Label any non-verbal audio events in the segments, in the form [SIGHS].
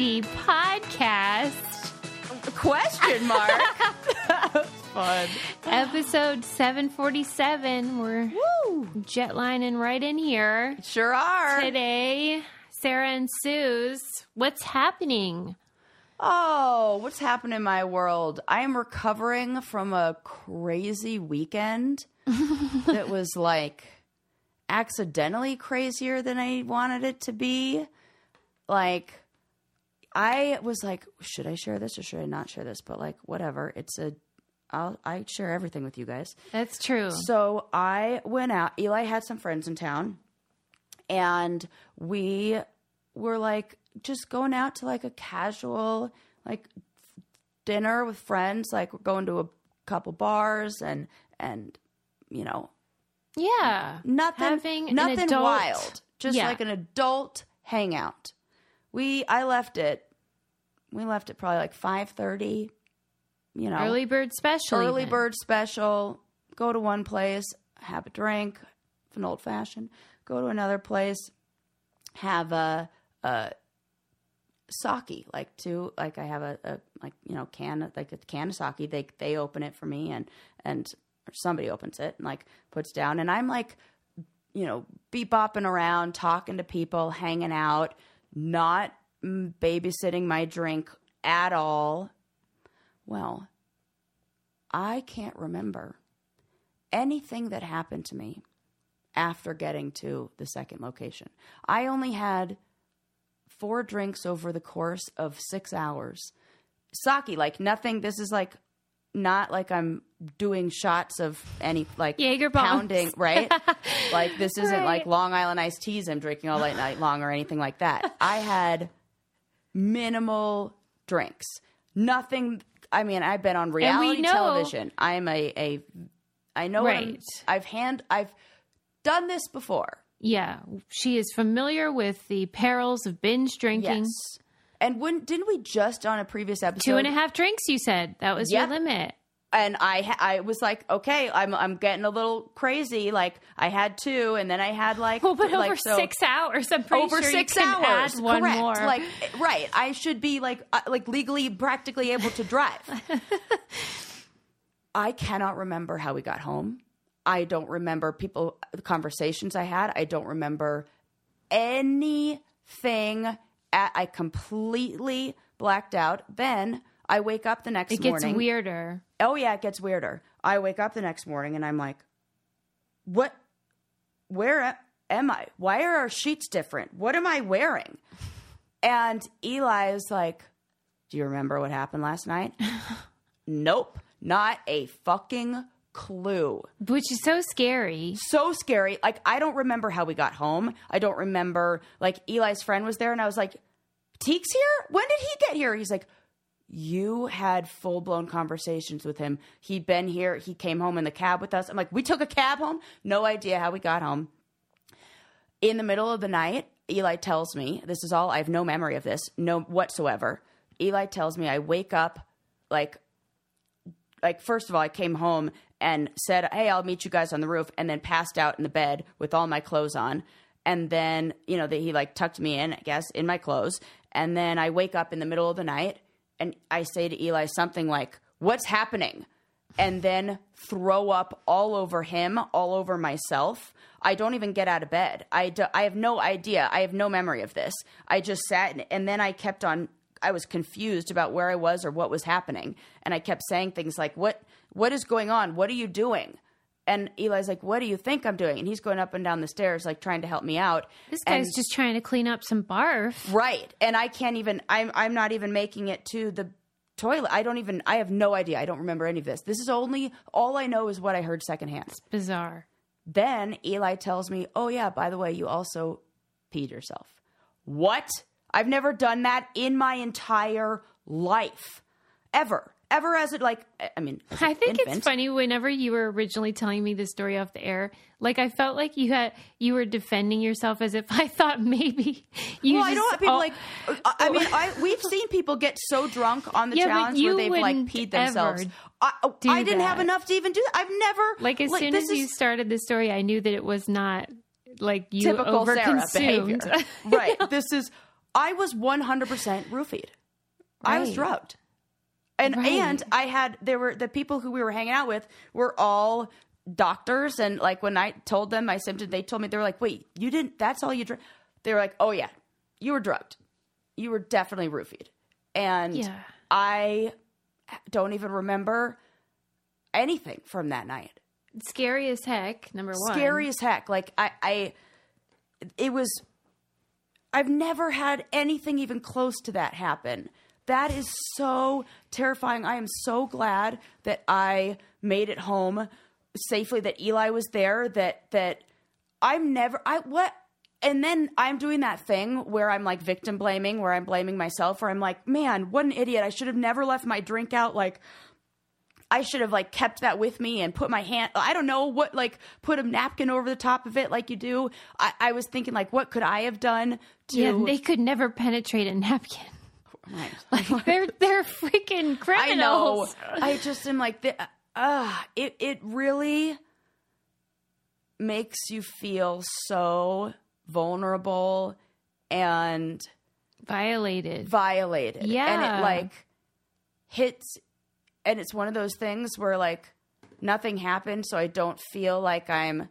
Podcast. Question mark. [LAUGHS] Fun. Episode 747. We're Woo! jetlining right in here. Sure are. Today, Sarah and Sooz What's Happening? Oh, what's happened in my world? I am recovering from a crazy weekend [LAUGHS] that was like accidentally crazier than I wanted it to be. Like, I was like, should I share this or should I not share this? But like, whatever. It's a, I'll, I share everything with you guys. That's true. So I went out. Eli had some friends in town, and we were like just going out to like a casual like dinner with friends. Like we're going to a couple bars and and you know yeah. nothing Having nothing adult- wild, just Yeah. like an adult hangout. We I left it. We left it probably like five thirty. You know, Early bird special. early even. bird special. Go to one place, have a drink, an old fashioned. Go to another place, have a a sake, like two, like I have a, a like you know can like a can of sake. They they open it for me and and or somebody opens it and like puts down, and I'm like you know bebopping around, talking to people, hanging out, not mm, babysitting my drink at all. Well, I can't remember anything that happened to me after getting to the second location. I only had four drinks over the course of six hours. Sake, like nothing. This is like not like I'm doing shots of any like Jaeger bombs. pounding, right? [LAUGHS] like this isn't Right. like Long Island iced teas I'm drinking all night, long or anything like that. I had minimal drinks. Nothing. I mean, I've been on reality know- television. I'm a, a I know Right. I've hand I've done this before. Yeah. She is familiar with the perils of binge drinking. Yes. And when didn't we just on a previous episode? Two and a half drinks, you said. That was Yep. your limit. And I I was like, okay, I'm I'm getting a little crazy. Like I had two, and then I had like [LAUGHS] Well, but like, over so- six hours, I'm pretty over sure six hours. one correct. more. Like right, I should be like uh, like legally practically able to drive. [LAUGHS] I cannot remember how we got home. I don't remember people the conversations I had. I don't remember anything. At, I completely blacked out. Then I wake up the next it gets morning. weirder. Oh yeah, it gets weirder. I wake up the next morning and I'm like, "What? Where am I? Why are our sheets different? What am I wearing?" And Eli is like, "Do you remember what happened last night?" [LAUGHS] nope, not a fucking clue. Which is so scary. So scary. Like I don't remember how we got home. I don't remember like Eli's friend was there and I was like, "Teek's here? When did he get here?" He's like, you had full blown conversations with him. He'd been here. He came home in the cab with us. I'm like, we took a cab home. No idea how we got home. In the middle of the night, Eli tells me, this is all, I have no memory of this, no whatsoever. Eli tells me I wake up like, like first of all, I came home and said, "Hey, I'll meet you guys on the roof," and then passed out in the bed with all my clothes on. And then you know that he like tucked me in, I guess, in my clothes. And then I wake up in the middle of the night and I say to Eli something like, "What's happening?" And then throw up all over him, all over myself. I don't even get out of bed. I, do, I have no idea. I have no memory of this. I just sat and, and then I kept on. I was confused about where I was or what was happening, and I kept saying things like, "What? What is going on? What are you doing?" And Eli's like, "What do you think I'm doing?" And he's going up and down the stairs, like trying to help me out. This guy's And- just trying to clean up some barf. Right. And I can't even I'm I'm not even making it to the toilet. I don't even I have no idea. I don't remember any of this. This is only all I know is what I heard secondhand. Bizarre. Then Eli tells me, "Oh yeah, by the way, you also peed yourself." What? I've never done that in my entire life. Ever. Ever as it like I mean, I think infant. it's funny whenever you were originally telling me this story off the air. Like I felt like you had you were defending yourself as if [LAUGHS] I thought maybe you. Well, I just don't have people all- like. I I mean, I we've seen people get so drunk on the Yeah, challenge you where they've like peed themselves. I, oh, I didn't have enough to even do that. I've never like as soon this as you is started the story, I knew that it was not like you typical Sarah behavior. [LAUGHS] right. This is I was 100% roofied. I was drugged. And Right. and I had there were the people who we were hanging out with were all doctors and like when I told them my symptoms they told me they were like, "Wait, you didn't that's all you drank?" They were like, "Oh yeah. You were drugged. You were definitely roofied." And Yeah. I don't even remember anything from that night Scary as heck. Number one. scary as heck. Like I, I, it was. I've never had anything even close to that happen. That is so terrifying. I am so glad that I made it home safely. That Eli was there. That that I'm never. I what. And then I'm doing that thing where I'm like victim blaming, where I'm blaming myself, where I'm like, man, what an idiot. I should have never left my drink out. Like, I should have like kept that with me and put my hand I don't know what like put a napkin over the top of it like you do. I, I was thinking like what could I have done to Yeah, they could never penetrate a napkin. Right. [LAUGHS] They're they're freaking I know. criminals. I just am like the uh it it really makes you feel so vulnerable and Violated. violated. Yeah, and it like hits and it's one of those things where like nothing happened so I don't feel like I'm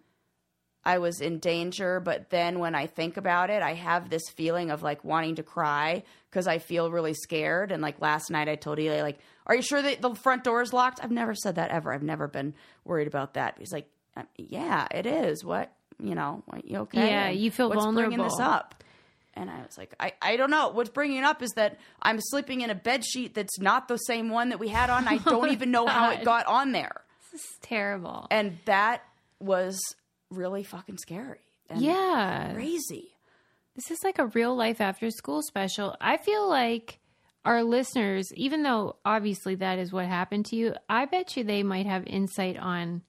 I was in danger, but then when I think about it, I have this feeling of like wanting to cry because I feel really scared. And like last night, I told Eli, like, "Are you sure that the front door is locked?" I've never said that ever. I've never been worried about that. He's like, "Uh, "Yeah, it is. What you know? You okay? Yeah, you feel vulnerable. what's bringing this up?" And I was like, I, I don't know. What's bringing it up is that I'm sleeping in a bed sheet that's not the same one that we had on. I don't [LAUGHS] oh even know how it got on there. This is terrible. And that was really fucking scary. And yeah. Crazy. This is like a real life after school special. I feel like our listeners, even though obviously that is what happened to you, I bet you they might have insight on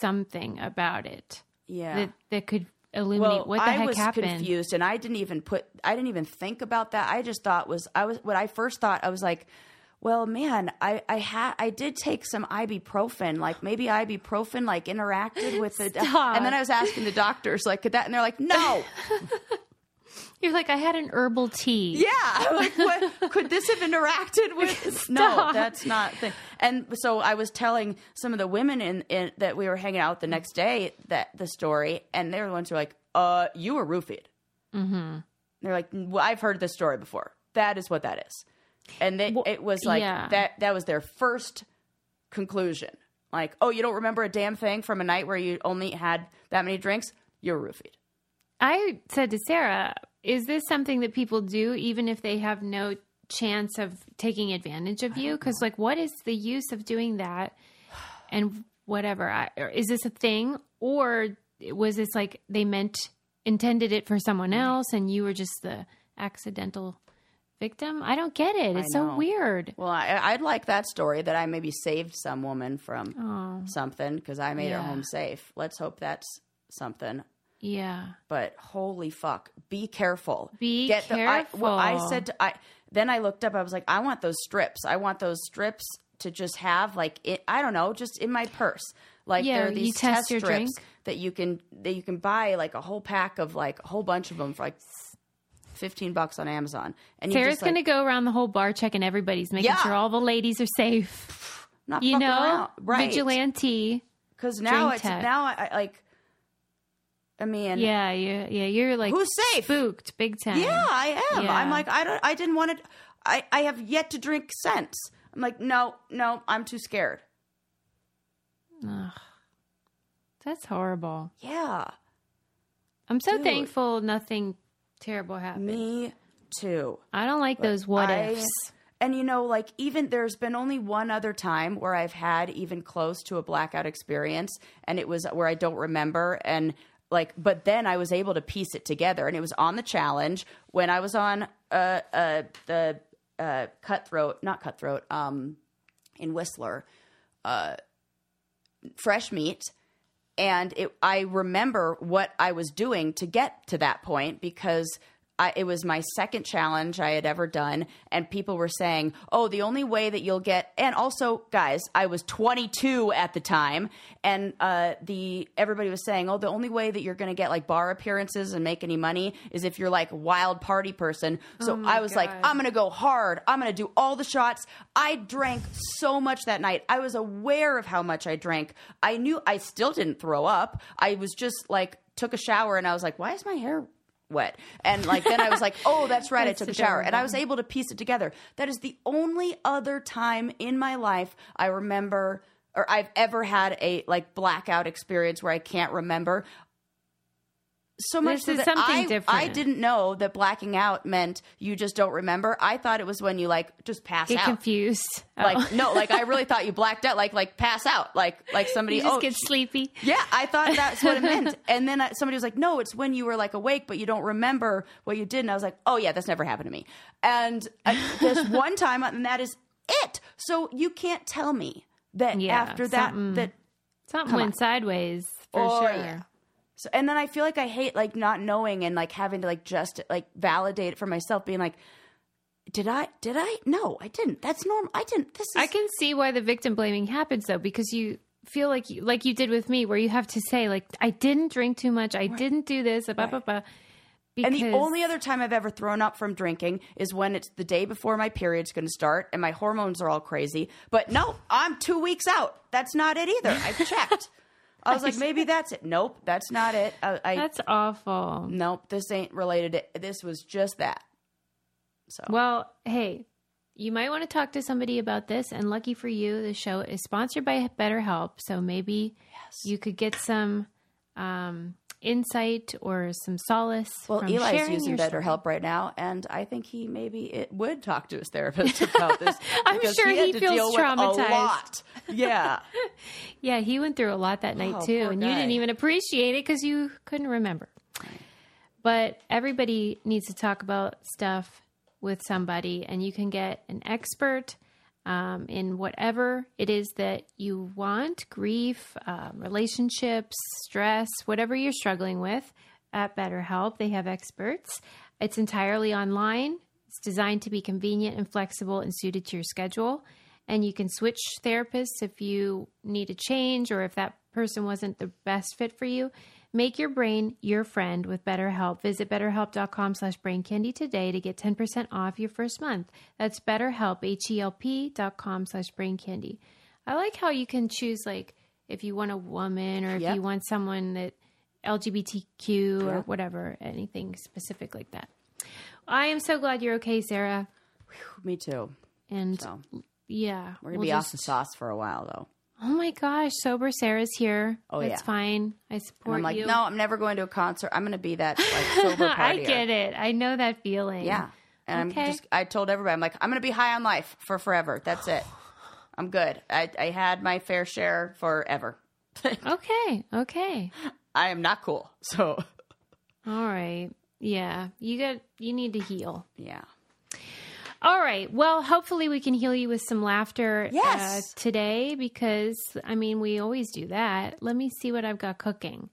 something about it Yeah. that that could illuminate well, what the I heck was happened. confused and I didn't even put I didn't even think about that. I just thought was I was what I first thought I was like, well, man, I I had I did take some ibuprofen. Like maybe ibuprofen like interacted with the Stop. and then I was asking the doctors like could that and they're like, "No." [LAUGHS] You're like, I had an herbal tea. Yeah, I'm [LAUGHS] like what could this have interacted with? [LAUGHS] no, that's not. The, and so I was telling some of the women in, in that we were hanging out the next day that the story, and they were the ones who were like, "Uh, you were roofied." Mm-hmm. They're like, well, "I've heard this story before. That is what that is." And they, it was like yeah. that. That was their first conclusion. Like, oh, you don't remember a damn thing from a night where you only had that many drinks? You're roofied. I said to Sarah, is this something that people do even if they have no chance of taking advantage of you? Because, like, what is the use of doing that? [SIGHS] And whatever. I, or is this a thing? Or was this like they meant, intended it for someone else and you were just the accidental victim? I don't get it. It's so weird. Well, I, I'd like that story that I maybe saved some woman from Oh, something because I made her home safe. Let's hope that's something. Yeah. But holy fuck, be careful. Be The, I, well, I said to, I then I looked up. I was like, I want those strips. I want those strips to just have like it, I don't know, just in my purse. Like Yeah, there are these test test your strips drink. that you can that you can buy like a whole pack of like a whole bunch of them for like fifteen bucks on Amazon. And you Sarah's just, like, going to go around the whole bar checking everybody's, making Yeah. sure all the ladies are safe. not You know, around. right? vigilante. Because now it's tech. now I, I like. I mean, Yeah, yeah, yeah. You're like Who's safe? spooked, big time. Yeah, I am. Yeah. I'm like, I don't. I didn't want to. I I have yet to drink since. I'm like, no, no, I'm too scared. Ugh. That's horrible. Yeah, I'm so Dude. thankful nothing terrible happened. me too. I don't like those what I- ifs. And you know, like even there's been only one other time where I've had even close to a blackout experience, and it was where I don't remember. And like, but then I was able to piece it together, and it was on the challenge when I was on uh, uh, the uh, cutthroat, not cutthroat, um, in Whistler, uh, fresh meat. And it, I remember what I was doing to get to that point because I, it was my second challenge I had ever done, and people were saying, "Oh, the only way that you'll get," and also, guys, I was 22 at the time, and uh, the everybody was saying, "Oh, the only way that you're going to get like bar appearances and make any money is if you're like wild party person." So I was like, "I'm going to go hard. I'm going to do all the shots." I drank so much that night. I was aware of how much I drank. I knew I still didn't throw up. I was just like took a shower and I was like, "Why is my hair wet. And like then I was like, oh, that's right, That's I took a shower. And I was able to piece it together. That is the only other time in my life I remember or I've ever had a like blackout experience where I can't remember. So much This so is that something I, different. I didn't know that blacking out meant you just don't remember. I thought it was when you like just pass Get out. confused. Oh. Like no, like I really [LAUGHS] thought you blacked out, like like pass out, like like somebody. you just oh, get sleepy. yeah, I thought that's what it meant. [LAUGHS] And then I, somebody was like, "No, it's when you were like awake, but you don't remember what you did." And I was like, "Oh yeah, that's never happened to me." And uh, this [LAUGHS] one time, and that is it. So you can't tell me that Yeah, after that something- that. Something went on. sideways for Oh, sure. yeah. So, and then I feel like I hate like not knowing and like having to like just like validate it for myself, being like, "Did I? Did I? No, I didn't. That's normal. I didn't. This is." I can see why the victim blaming happens though, because you feel like you, like you did with me, where you have to say like, I didn't drink too much, I didn't do this, blah blah blah. And the only other time I've ever thrown up from drinking is when it's the day before my period's going to start and my hormones are all crazy. But no, I'm two weeks out. That's not it either. I've checked. I was like, maybe that's it. Nope, that's not it. I, I that's awful. nope, this ain't related. To, this was just that. So Well, hey, you might want to talk to somebody about this. And lucky for you, the show is sponsored by BetterHelp. So maybe you could get some um, insight or some solace. well, from Eli's using. BetterHelp right now, and I think he maybe it would talk to his therapist about this. [LAUGHS] I'm sure he, he feels traumatized. A lot. Yeah. [LAUGHS] Yeah, he went through a lot that night Oh, too, and you didn't even appreciate it because you couldn't remember. But everybody needs to talk about stuff with somebody, and you can get an expert um, in whatever it is that you want grief, uh, relationships, stress, whatever you're struggling with at BetterHelp. They have experts. It's entirely online. It's designed to be convenient and flexible and suited to your schedule. And you can switch therapists if you need a change or if that person wasn't the best fit for you. Make your brain your friend with BetterHelp. Visit betterhelp.com slash braincandy today to get 10% off your first month. That's betterhelp, H-E-L-P dot com slash braincandy. I like how you can choose like if you want a woman or if Yep. you want someone that LGBTQ or whatever, anything specific like that. I am so glad you're okay, Sarah. Me too. And So yeah, we're gonna we'll be off the sauce for a while though. Oh my gosh, sober Sarah's here. Oh, That's yeah. It's fine. I And support I'm like, you. no, I'm never going to a concert. I'm going to be that like [LAUGHS] sober. I get it. I know that feeling. Yeah. And Okay. I'm just, I told everybody, I'm like, I'm going to be high on life for forever. That's it. I'm good. I, I had my fair share forever. [LAUGHS] Okay. Okay. I am not cool. So, All right. Yeah. You got you need to heal. yeah. All right. Well, hopefully we can heal you with some laughter Yes. uh, today because I mean, we always do that. Let me see what I've got cooking.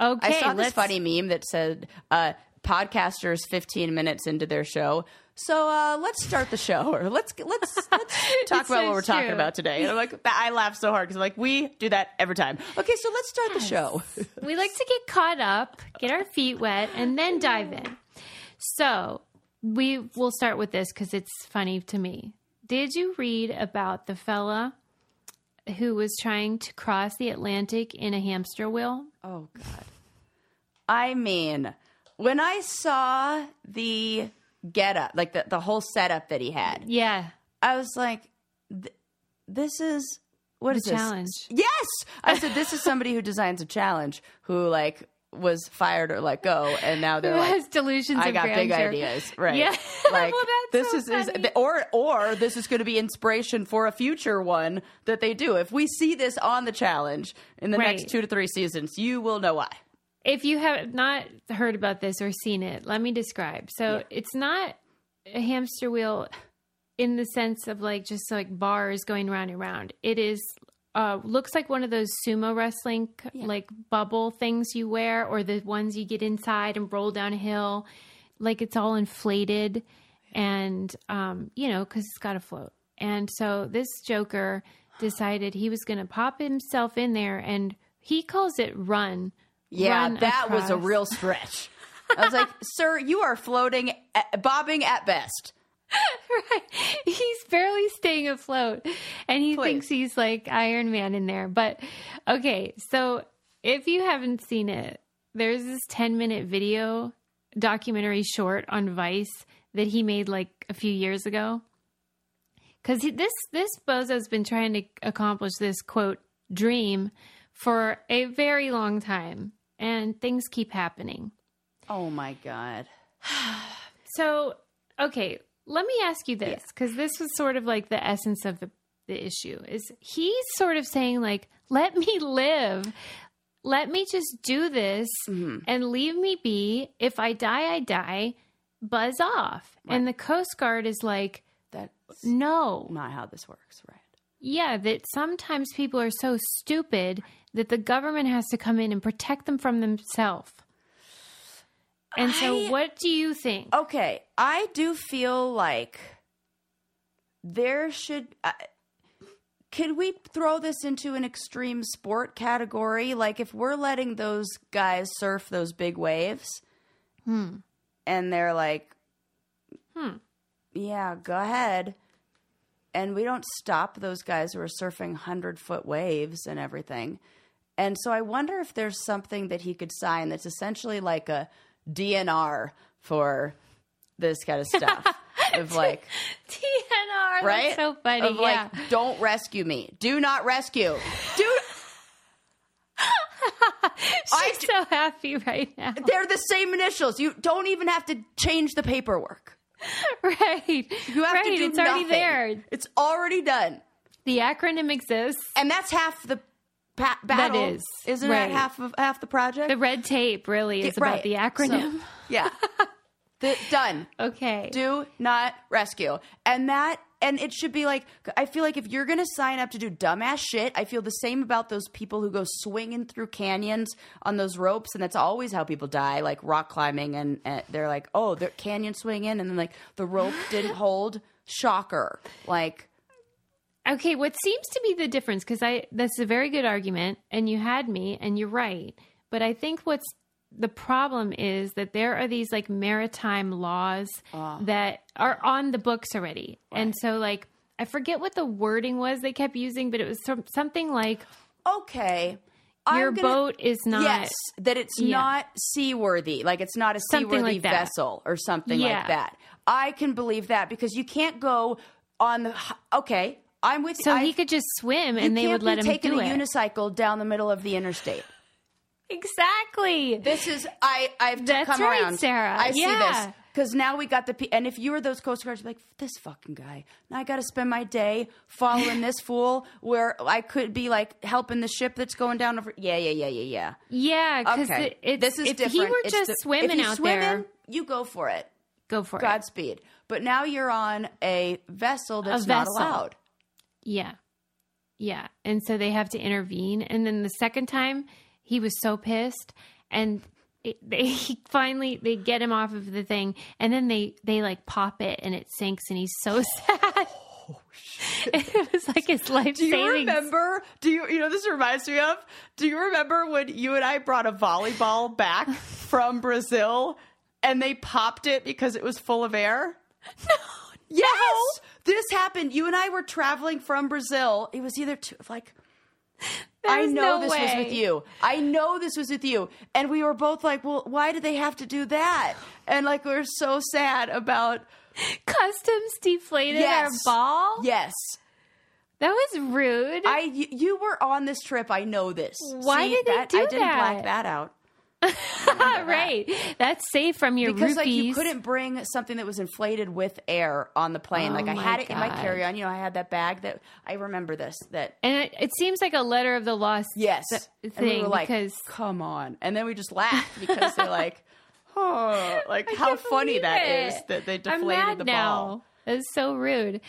Okay. I saw this funny meme that said, uh, podcasters 15 minutes into their show. So uh, let's start the show, or let's let's [LAUGHS] let's talk about so what we're talking about today. And I'm like, I laugh so hard because like, we do that every time. Okay, so let's start the show. We like to get caught up, get our feet wet, and then dive in. So we will start with this because it's funny to me. Did you read about the fella who was trying to cross the Atlantic in a hamster wheel? Oh God. I mean, when I saw the get up, like the, the whole setup that he had, Yeah, I was like, th- this is what the is this? challenge. Yes. I said this is somebody who designs a challenge who like was fired or let go and now they're like delusions I of got big ideas, right? Yeah. [LAUGHS] like Well, that's this so is, is or or this is going to be inspiration for a future one that they do. If we see this on the challenge in the Right. next two to three seasons, you will know why. If you have not heard about this or seen it, let me describe. So it's not a hamster wheel in the sense of like just like bars going round and round. It is uh looks like one of those sumo wrestling c- like bubble things you wear or the ones you get inside and roll down a hill. like it's all inflated and um, you know, because it's got to float. And so this Joker decided he was going to pop himself in there, and he calls it run. Yeah, run that was a real stretch. I was like, [LAUGHS] "Sir, you are floating, bobbing at best." [LAUGHS] right. He's barely staying afloat and he Please. thinks he's like Iron Man in there. But okay, so if you haven't seen it, there's this 10 minute video documentary short on Vice that he made like a few years ago. Cuz this this bozo's been trying to accomplish this quote dream for a very long time and things keep happening. Oh my god! [SIGHS] So, okay, let me ask you this because this was sort of like the essence of the, the issue is he's sort of saying like, let me live. Let me just do this mm-hmm. and leave me be. If I die, I die. Buzz off. And the Coast Guard is like, That's no. not how this works, right? Yeah, that sometimes people are so stupid that the government has to come in and protect them from themselves. And so, I- what do you think? Okay, I do feel like there should. Uh, could we throw this into an extreme sport category? Like, if we're letting those guys surf those big waves, and they're like, Hmm. yeah, go ahead. And we don't stop those guys who are surfing 100 foot waves and everything. And so I wonder if there's something that he could sign that's essentially like a DNR for this kind of stuff. [LAUGHS] of like, TNR, right? that's so funny. Of yeah. like, don't rescue me. Do not rescue. Do [LAUGHS] I She's so happy right now. they're the same initials. You don't even have to change the paperwork. [LAUGHS] right. You have right. to do it's already there. It's already done. The acronym exists. and that's half the pa- battle. is, isn't right. that half of half the project? The red tape really is about right. the acronym. So, yeah, [LAUGHS] the, done. okay. Do not rescue, and that and it should be like I feel like if you're gonna sign up to do dumbass shit, I feel the same about those people who go swinging through canyons on those ropes, and that's always how people die, like rock climbing, and, and they're like, oh, they're canyon swinging, and then like the rope didn't [GASPS] hold. Shocker, like. Okay, what seems to be the difference because I that's a very good argument and you had me and you're right. But I think what's the problem is that there are these like maritime laws ah. that are on the books already. And so like I forget what the wording was they kept using, but it was something like okay. your gonna- boat is not yes, that it's Yeah. not seaworthy, like it's not a Something seaworthy like vessel or something Yeah. like that. I can believe that because you can't go on the. Okay, I'm with so you. he could just swim and they would let him taking do a it. unicycle down the middle of the interstate. exactly. This is I. I've That's come right, around, Sarah. I see Yeah. this because now we got the. And if you were those Coast Guards, like this fucking guy. Now I got to spend my day following [LAUGHS] this fool where I could be like helping the ship that's going down over. Yeah, yeah, yeah, yeah, yeah. Yeah, because Okay, this is if different. he were It's just the- swimming if out swimming, there, you go for it. go for it. Godspeed. But now you're on a vessel that's not vessel. allowed. Yeah. Yeah. And so they have to intervene. And then the second time, he was so pissed. And it, [LAUGHS] they he finally they get him off of the thing and then they they like pop it and it sinks and he's so [LAUGHS] sad [LAUGHS] it was like his life Do you saving remember? Do you you know this reminds me of? Do you remember when you and I brought a volleyball back from Brazil and they popped it because it was full of air? No. Yes. This happened. You and I were traveling from Brazil. It was either two like I know no this was with you. I know this was with you. And we were both like, well, why did they have to do that? And like, we are so sad about, customs deflated Yes. our ball yes. that was rude I, you, you were on this trip. I know this. Why See, did they that, do I didn't black that? That right that's safe from your Because roofies like you couldn't bring something that was inflated with air on the plane. Oh like I oh had it in my carry on. You know, I had that bag that I remember this. That and it, it seems like a letter of the lost yes, th- thing we were like, because come on, and then we just laughed because they're like, [LAUGHS] oh, like how funny that it. is that they I'm deflated mad the now. ball. That's so rude.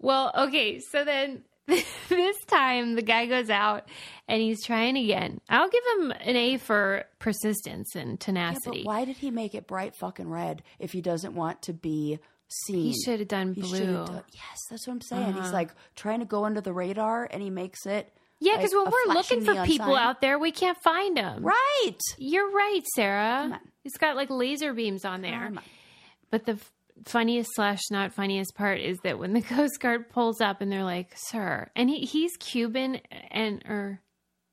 Well, okay, so then [LAUGHS] this time the guy goes out and he's trying again. I'll give him an A for persistence and Yeah, tenacity. but why did he make it bright fucking red if he doesn't want to be seen? he should have done He blue. done- yes, that's what I'm saying. He's uh-huh. like trying to go under the radar, and he makes it. yeah, because like when we're looking for people sign. out there, we can't find them. right. You're right, Sarah. It's got like laser beams on there. On. But the funniest slash not funniest part is that when the [LAUGHS] Coast Guard pulls up and they're like, "Sir," and he he's Cuban and or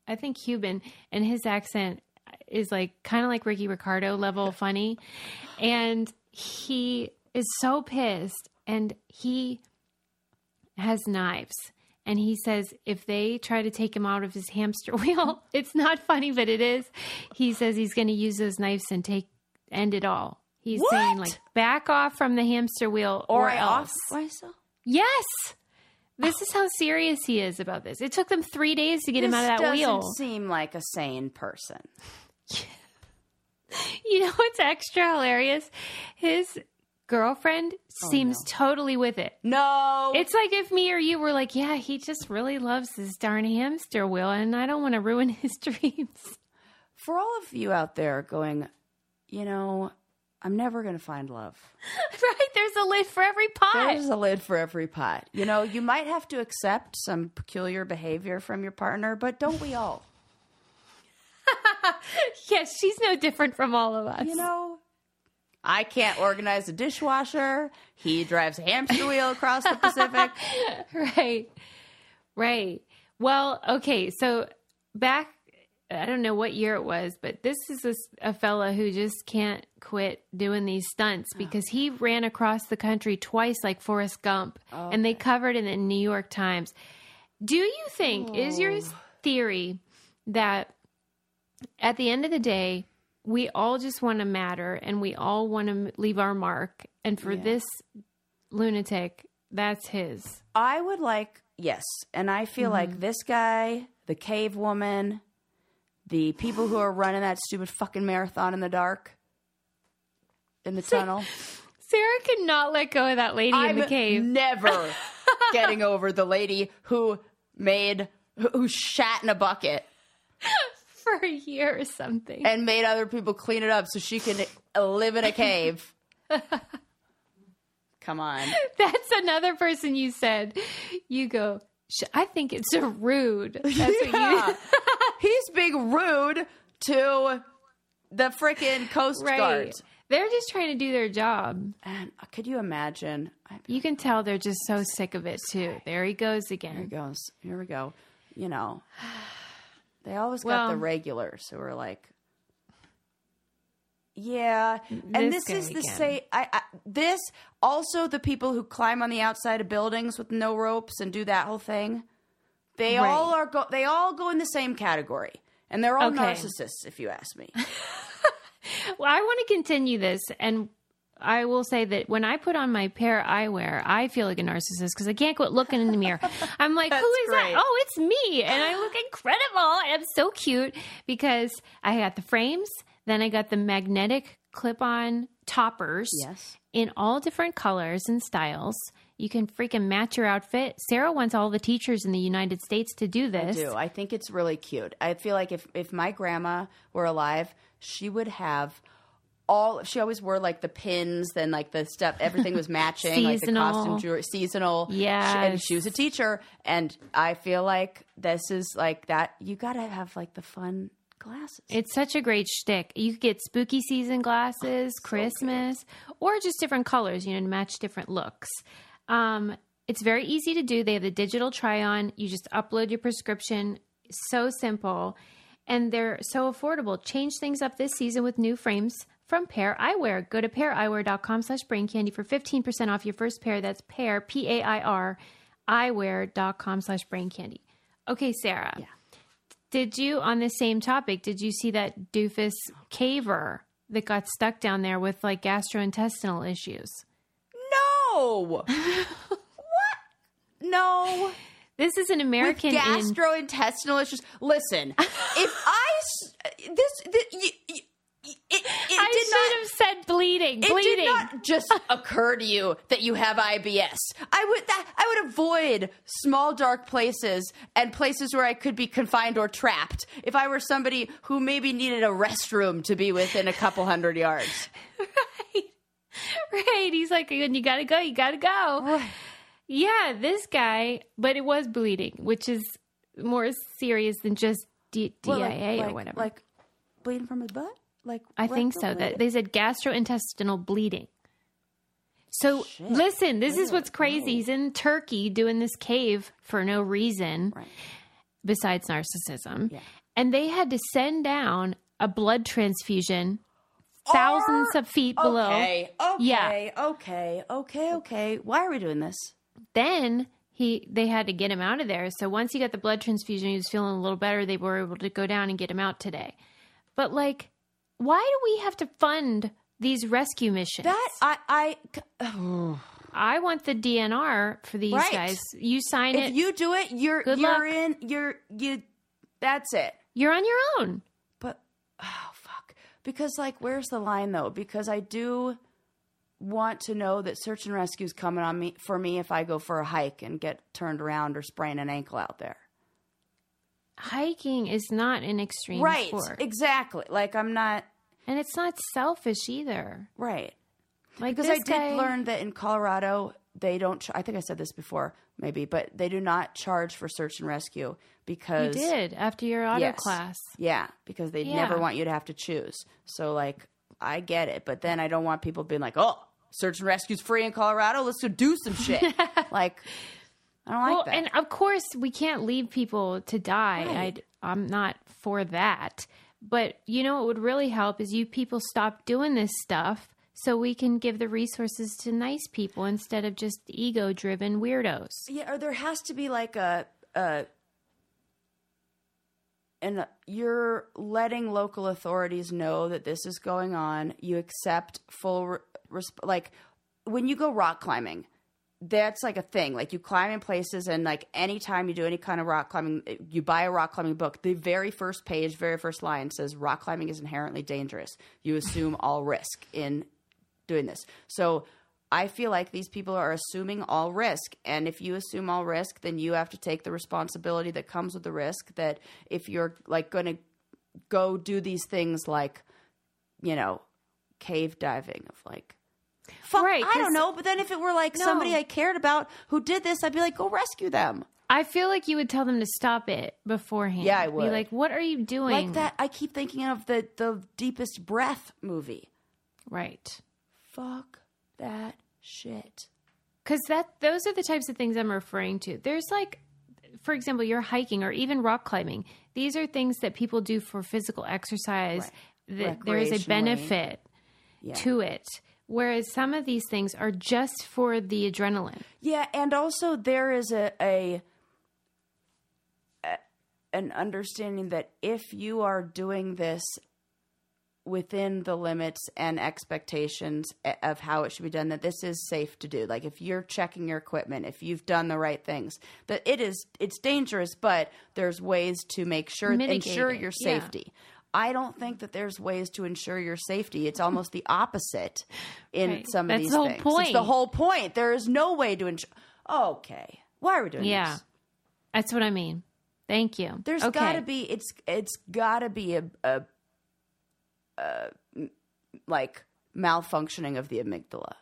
I think Cuban, and his accent is like kind of like Ricky Ricardo level funny, and he is so pissed, and he has knives. And he says if they try to take him out of his hamster [LAUGHS] wheel, it's not funny, but it is. He says he's going to use those knives and take end it all. He's saying like back off from the hamster wheel or, Or, I else. off. Yes. This is how serious he is about this. It took them three days to get him out of that wheel. doesn't seem like a sane person. [LAUGHS] You know what's extra hilarious? His girlfriend oh, seems totally with it. No, It's like if me or you were like, yeah, he just really loves this darn hamster wheel, and I don't want to ruin [LAUGHS] his dreams. for all of you out there going. You know, I'm never going to find love. [LAUGHS] right? There's a lid for every pot. There's a lid for every pot. You know, you might have to accept some peculiar behavior from your partner, but don't we all? [LAUGHS] yes, she's no different from all of us. You know, I can't organize a dishwasher. He drives a hamster wheel across the Pacific. [LAUGHS] right right well okay so back i don't know what year it was but this is a, a fella who just can't quit doing these stunts oh. because he ran across the country twice like forrest gump oh, and they covered it in the new york times. Do you think is your oh. theory that at the end of the day we all just want to matter and we all want to leave our mark and for this lunatic that's his? I would like, yes. And I feel mm-hmm. like this guy, the cave woman, the people who are running that stupid fucking marathon in the dark, in the tunnel. Sarah could not let go of that lady in the cave. never [LAUGHS] getting over the lady who made, who- shat in a bucket for a year or something. and made other people clean it up so she can live in a cave. [LAUGHS] Come on. That's another person you said. You go, "Sh- I think it's a rude. That's what Yeah. you [LAUGHS] He's being rude to the freaking Coast Right. Guard. They're just trying to do their job. And uh, could you imagine? You can tell they're just so sick of it too. There he goes again. here he goes. Here we go. You know, [SIGHS] they always got Well- the regulars who are like, yeah. And this is the same. I, I this also the people who climb on the outside of buildings with no ropes and do that whole thing. They Right. all are go. They all go in the same category, and they're all Okay. narcissists, if you ask me. [LAUGHS] Well, I want to continue this, and I will say that when I put on my pair eyewear, I feel like a narcissist because I can't quit looking in the mirror. [LAUGHS] I'm like, who is great. that? Oh, it's me, and I look incredible. And I'm so cute because I got the frames, then I got the magnetic clip-on toppers Yes. in all different colors and styles. You can freaking match your outfit. Sarah wants all the teachers in the United States to do this. do. I think it's really cute. I feel like if if my grandma were alive, she would have all. She always wore like the pins, then like the stuff. Everything was [LAUGHS] matching, like the costume jewelry, seasonal. yeah and she was a teacher, and I feel like this is like that. You got to have like the fun glasses. It's such a great shtick. You could get spooky season glasses, Christmas, or just different colors, you know, to match different looks. Um, it's very easy to do. They have the digital try on. You just upload your prescription. So simple. And they're so affordable. Change things up this season with new frames from Pair Eyewear. Go to paireyewear.com slash brain candy for 15% off your first pair. That's pair, P A I R, eyewear.com slash brain candy. Okay, Sarah. Yeah. Did you, on the same topic, did you see that doofus caver that got stuck down there with like gastrointestinal issues? no. [LAUGHS] what? No. This is an With American in gastrointestinal issues. Listen, if I this, this you, it, it I did should not have said bleeding. it bleeding. did not just [LAUGHS] occur to you that you have IBS. I would that I would avoid small dark places and places where I could be confined or trapped if I were somebody who maybe needed a restroom to be within a couple hundred yards. [LAUGHS] right. Right. He's like, when you gotta go, you gotta go. Yeah, this guy, but it was bleeding, which is more serious than just D- DIA Well, like- or like- whatever. Like bleeding from his butt? Like I think so. That they said gastrointestinal bleeding. So Shit. listen, this is what's crazy. He's in Turkey doing this cave for no reason Right. besides narcissism. Yeah. And they had to send down a blood transfusion thousands Or- of feet below. Okay, okay, Yeah. okay, okay, okay. Why are we doing this? Then he they had to get him out of there. So once he got the blood transfusion, he was feeling a little better. They were able to go down and get him out today. But like, why do we have to fund these rescue missions? That I I I want the DNR for these Right. guys. You sign if it. you do it, you're you're luck. in. You're you. That's it. you're on your own. But oh fuck, because like, where's the line though? Because I do want to know that search and rescue is coming on me for me if I go for a hike and get turned around or sprain an ankle out there. Hiking is not an extreme right. sport, Exactly. Like I'm not and it's not selfish either. right. Like Because I did guy- learn that in Colorado they don't. Ch- I think I said this before, maybe, but they do not charge for search and rescue because You did after your auto Yes. class. Yeah, because they Yeah. never want you to have to choose. So like, I get it, but then I don't want people being like, "Oh, search and rescue's free in Colorado. Let's go do some shit." [LAUGHS] like, I don't like well, that. and of course, we can't leave people to die. Right. I'd, I'm not for that. But you know what would really help is you people stop doing this stuff so we can give the resources to nice people instead of just ego driven weirdos. yeah, or there has to be like a a. And you're letting local authorities know that this is going on. You accept full, re- resp- like when you go rock climbing, that's like a thing. Like you climb in places, and like anytime you do any kind of rock climbing, eh, you buy a rock climbing book. The very first page, very first line says rock climbing is inherently dangerous. You assume all risk in doing this. So I feel like these people are assuming all risk. And if you assume all risk, then you have to take the responsibility that comes with the risk that if you're like going to go do these things like, you know, cave diving of like, fuck, Right, I don't know. But then if it were like No. somebody I cared about who did this, I'd be like, go rescue them. I feel like you would tell them to stop it beforehand. Yeah, I would. Be like, what are you doing? Like that, I keep thinking of the, the deepest breath movie. Right. Fuck that shit. because that those are the types of things I'm referring to. There's like, for example, you're hiking or even rock climbing. These are things that people do for physical exercise. That there is a benefit Yeah. to it, whereas some of these things are just for the adrenaline. Yeah, and also there is a, a, a an understanding that if you are doing this within the limits and expectations of how it should be done that this is safe to do. Like if you're checking your equipment if you've done the right things that it is it's dangerous but there's ways to make sure Mitigate ensure it, your safety I don't think that there's ways to ensure your safety. It's almost the opposite in Right. some of That's these the whole things. It's point. the whole point. There is no way to ensure. Okay, why are we doing Yeah, this? that's what I mean. Thank you. There's okay. got to be. It's it's got to be a a like malfunctioning of the amygdala.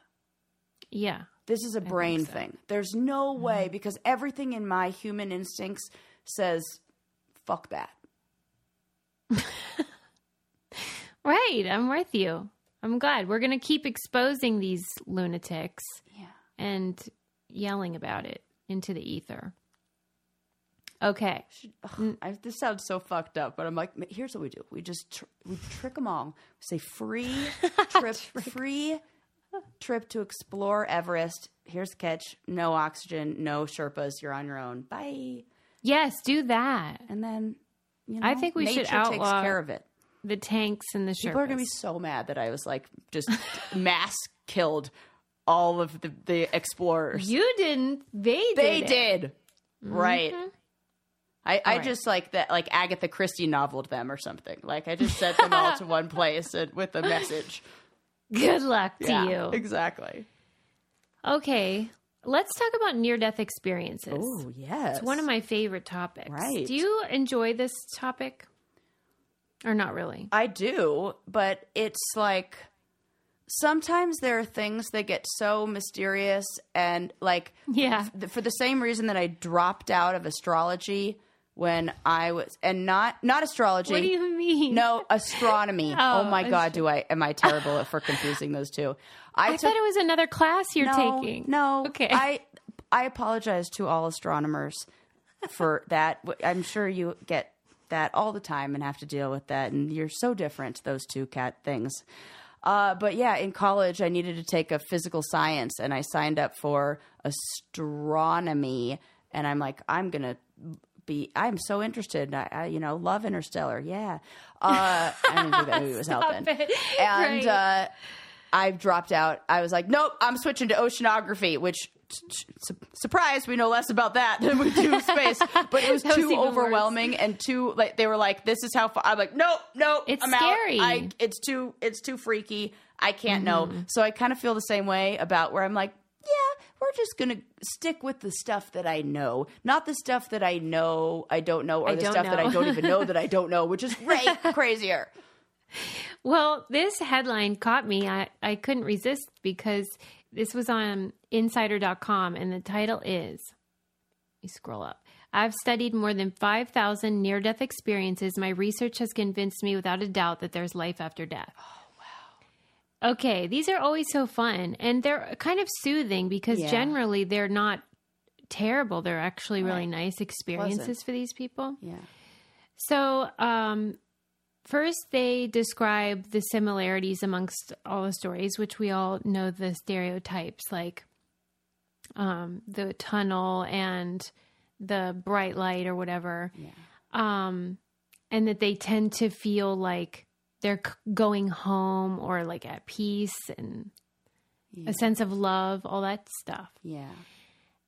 yeah. This is a brain so. Mm-hmm. thing. There's no way because everything in my human instincts says, "Fuck that." [LAUGHS] Right. I'm with you. I'm glad. We're going to keep exposing these lunatics Yeah. and yelling about it into the ether. Okay. Ugh, I, this sounds so fucked up, but I'm like, here's what we do: we just tr- we trick them all. We say free [LAUGHS] trip, free trip to explore Everest. Here's the catch: no oxygen, no Sherpas. You're on your own. Bye. Yes, do that. And then, you know, I think we should outlaw- care of it. The tanks and the People are gonna be so mad that I was like just [LAUGHS] mass killed all of the, the explorers. You didn't. They did. they it. did, right? Mm-hmm. I, I right. just like that, like Agatha Christie noveled them or something. Like I just sent them all to [LAUGHS] one place and, with a message. Good luck to Yeah, you. exactly. Okay, let's talk about near death experiences. Oh yes, It's one of my favorite topics. Right. Do you enjoy this topic? Or not really? I do, but it's like sometimes there are things that get so mysterious and like Yeah. for the same reason that I dropped out of astrology when I was and not not astrology. What do you mean? No, astronomy. oh, [LAUGHS] Oh, my astro- god, do I am I terrible for confusing those two? I took- thought it was another class you're no, taking. No. Okay. I I apologize to all astronomers for that. I'm sure you get that all the time and have to deal with that and you're so different those two cat things. Uh, but yeah, in college I needed to take a physical science and I signed up for astronomy and I'm like I'm going to be I'm so interested. I, I you know love Interstellar. Yeah. Uh, I didn't think that movie was [LAUGHS] helping. it. And Right. uh, I dropped out. I was like, nope, I'm switching to oceanography, which su- surprise, we know less about that than we do [LAUGHS] space. But it [LAUGHS] was too even worse. overwhelming and too like they were like, this is how far. I'm like, nope, nope, It's I'm scary. I it's too it's too freaky. I can't Mm-hmm. know. So I kind of feel the same way about where I'm like, we're just gonna stick with the stuff that I know, not the stuff that I know I don't know, or I the stuff that I don't even know that I [LAUGHS] don't know, which is way [LAUGHS] crazier. Well, this headline caught me. I, I couldn't resist because this was on insider.com and the title is let me scroll up. I've studied more than 5,000 near death experiences. My research has convinced me without a doubt that there's life after death. Oh. Okay, these are always so fun and they're kind of soothing because Yeah. generally they're not terrible. They're actually really Right. nice experiences Pleasant. for these people. Yeah. So, um, first, they describe the similarities amongst all the stories, which we all know the stereotypes, like um, the tunnel and the bright light or whatever. Yeah. Um, and that they tend to feel like they're going home or like at peace and Yeah. a sense of love, all that stuff. Yeah.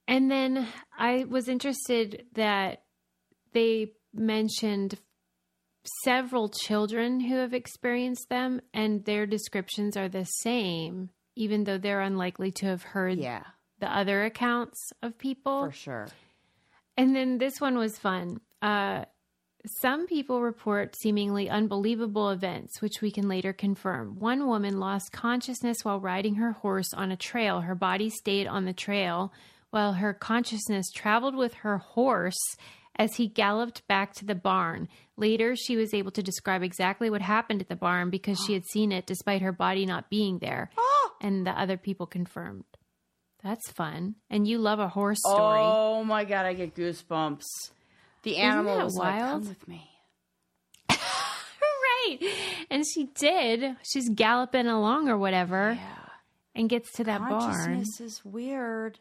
And then I was interested that they mentioned several children who have experienced them, and their descriptions are the same, even though they're unlikely to have heard Yeah. the other accounts of people. For sure. And then this one was fun. Uh, some people report seemingly unbelievable events, which we can later confirm. One woman lost consciousness while riding her horse on a trail. Her body stayed on the trail while her consciousness traveled with her horse as he galloped back to the barn. Later, she was able to describe exactly what happened at the barn because she had seen it despite her body not being there. Oh! And the other people confirmed. That's fun. And you love a horse story. Oh my god, I get goosebumps. The animal that was like, "Come wild? with me." [LAUGHS] right. And she did. She's galloping along or whatever Yeah. and gets to that barn. Consciousness is weird.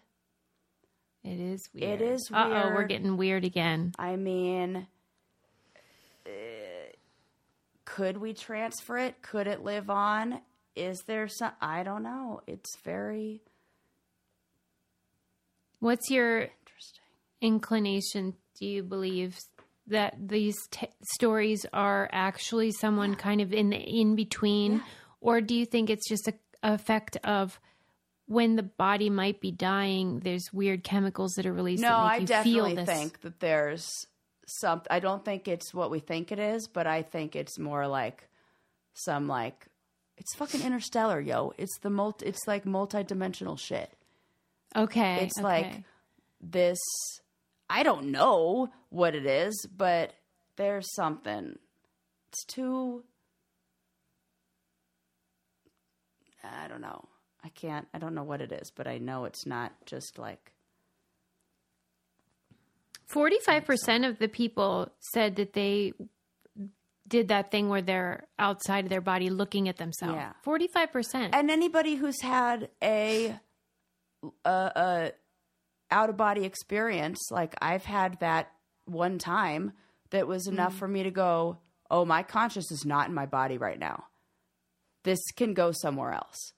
It is weird. It is weird. oh, we're getting weird again. I mean, uh, could we transfer it? Could it live on? Is there some? I don't know. It's very What's your. Inclination? Do you believe that these t- stories are actually someone kind of in the in between, or do you think it's just a effect of when the body might be dying? There's weird chemicals that are released. No, I you definitely feel this. think that there's some. I don't think it's what we think it is, but I think it's more like some like it's fucking interstellar, yo. It's the multi. It's like multi-dimensional shit. Okay, It's okay. like this. I don't know what it is, but there's something. It's too. I don't know. I can't. I don't know what it is, but I know it's not just like. 45% of the people said that they did that thing where they're outside of their body looking at themselves. Yeah. 45%. and anybody who's had a a, a out of body experience like i've had that one time that was enough mm. for me to go oh my conscious is not in my body right now this can go somewhere else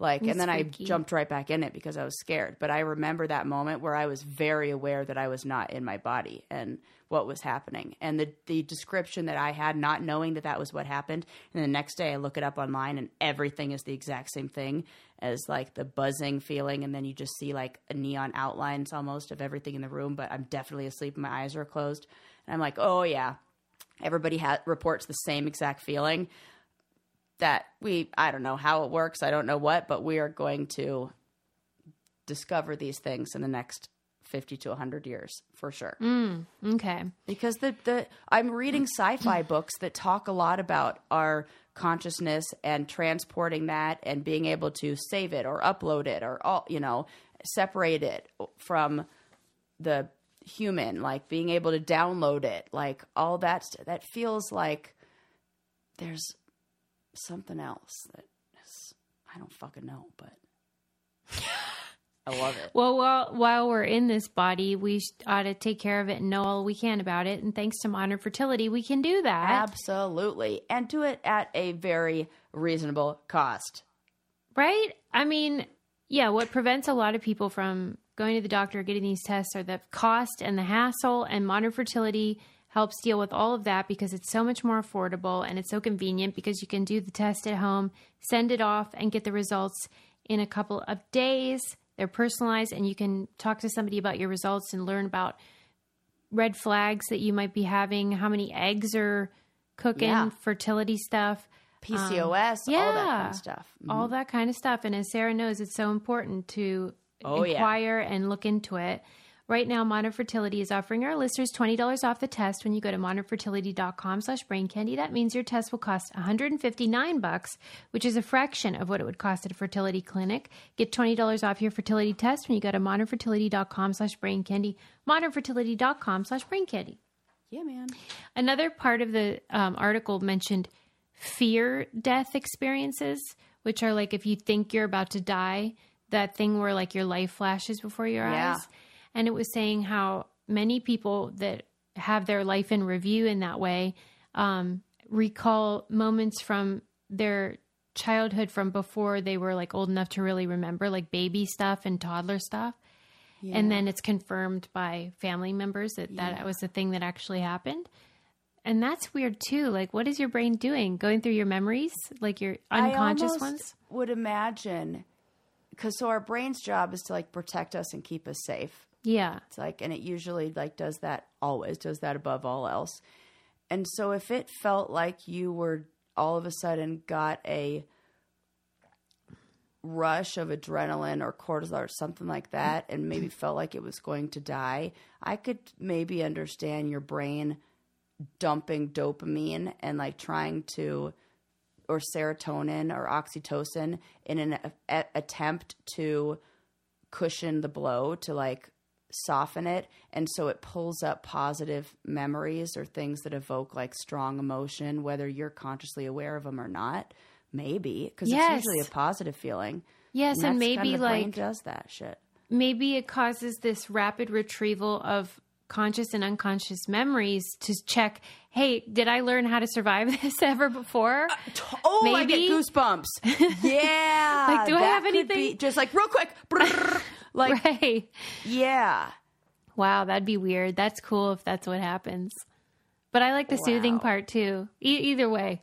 Like, and then freaky. I jumped right back in it because I was scared. But I remember that moment where I was very aware that I was not in my body and what was happening. And the, the description that I had, not knowing that that was what happened. And the next day I look it up online and everything is the exact same thing as like the buzzing feeling. And then you just see like a neon outlines almost of everything in the room. But I'm definitely asleep my eyes are closed. And I'm like, oh, yeah. Everybody ha- reports the same exact feeling that we I don't know how it works, I don't know what, but we are going to discover these things in the next 50 to 100 years for sure. Mm, okay. Because the the I'm reading sci-fi [CLEARS THROAT] books that talk a lot about our consciousness and transporting that and being able to save it or upload it or all, you know, separate it from the human, like being able to download it, like all that st- that feels like there's something else that is I don't fucking know, but [LAUGHS] I love it. Well, while while we're in this body, we ought to take care of it and know all we can about it. And thanks to modern fertility, we can do that. Absolutely. And do it at a very reasonable cost. Right? I mean, yeah, what prevents a lot of people from going to the doctor, getting these tests, are the cost and the hassle. And modern fertility helps deal with all of that because it's so much more affordable and it's so convenient because you can do the test at home, send it off, and get the results in a couple of days. They're personalized, and you can talk to somebody about your results and learn about red flags that you might be having, how many eggs are cooking, Yeah. fertility stuff um, PCOS, all that kind of stuff. all mm-hmm. that kind of stuff. And as Sarah knows, it's so important to Oh, yeah. inquire and look into it. Right now, Modern Fertility is offering our listeners $20 off the test when you go to modernfertility.com slash brain candy. That means your test will cost 159 bucks, which is a fraction of what it would cost at a fertility clinic. Get $20 off your fertility test when you go to modernfertility.com slash brain candy. Modernfertility.com slash brain candy. Yeah, man. Another part of the um, article mentioned fear death experiences, which are like if you think you're about to die, that thing where like your life flashes before your Yeah. eyes. And it was saying how many people that have their life in review in that way um, recall moments from their childhood from before they were like old enough to really remember, like baby stuff and toddler stuff. And then it's confirmed by family members that that was the thing that actually happened. And that's weird too. Like, what is your brain doing? Going through your memories, like your unconscious ones? would imagine because so our brain's job is to like protect us and keep us safe. Yeah. It's like, and it usually like does that always does that above all else. And so if it felt like you were all of a sudden got a rush of adrenaline or cortisol or something like that and maybe mm-hmm. felt like it was going to die, I could maybe understand your brain dumping dopamine and like trying to or serotonin or oxytocin in an a- a- attempt to cushion the blow to like soften it and so it pulls up positive memories or things that evoke like strong emotion whether you're consciously aware of them or not maybe because Yes. it's usually a positive feeling Yes, and, that's maybe kind of like does that shit maybe it causes this rapid retrieval of conscious and unconscious memories to check, hey, did I learn how to survive [LAUGHS] this ever before? Uh, oh i get goosebumps [LAUGHS] yeah Like, do I have anything? be- just like real quick [LAUGHS] like right. yeah Wow, that'd be weird. That's cool if that's what happens. But I like the soothing part too. E- either way,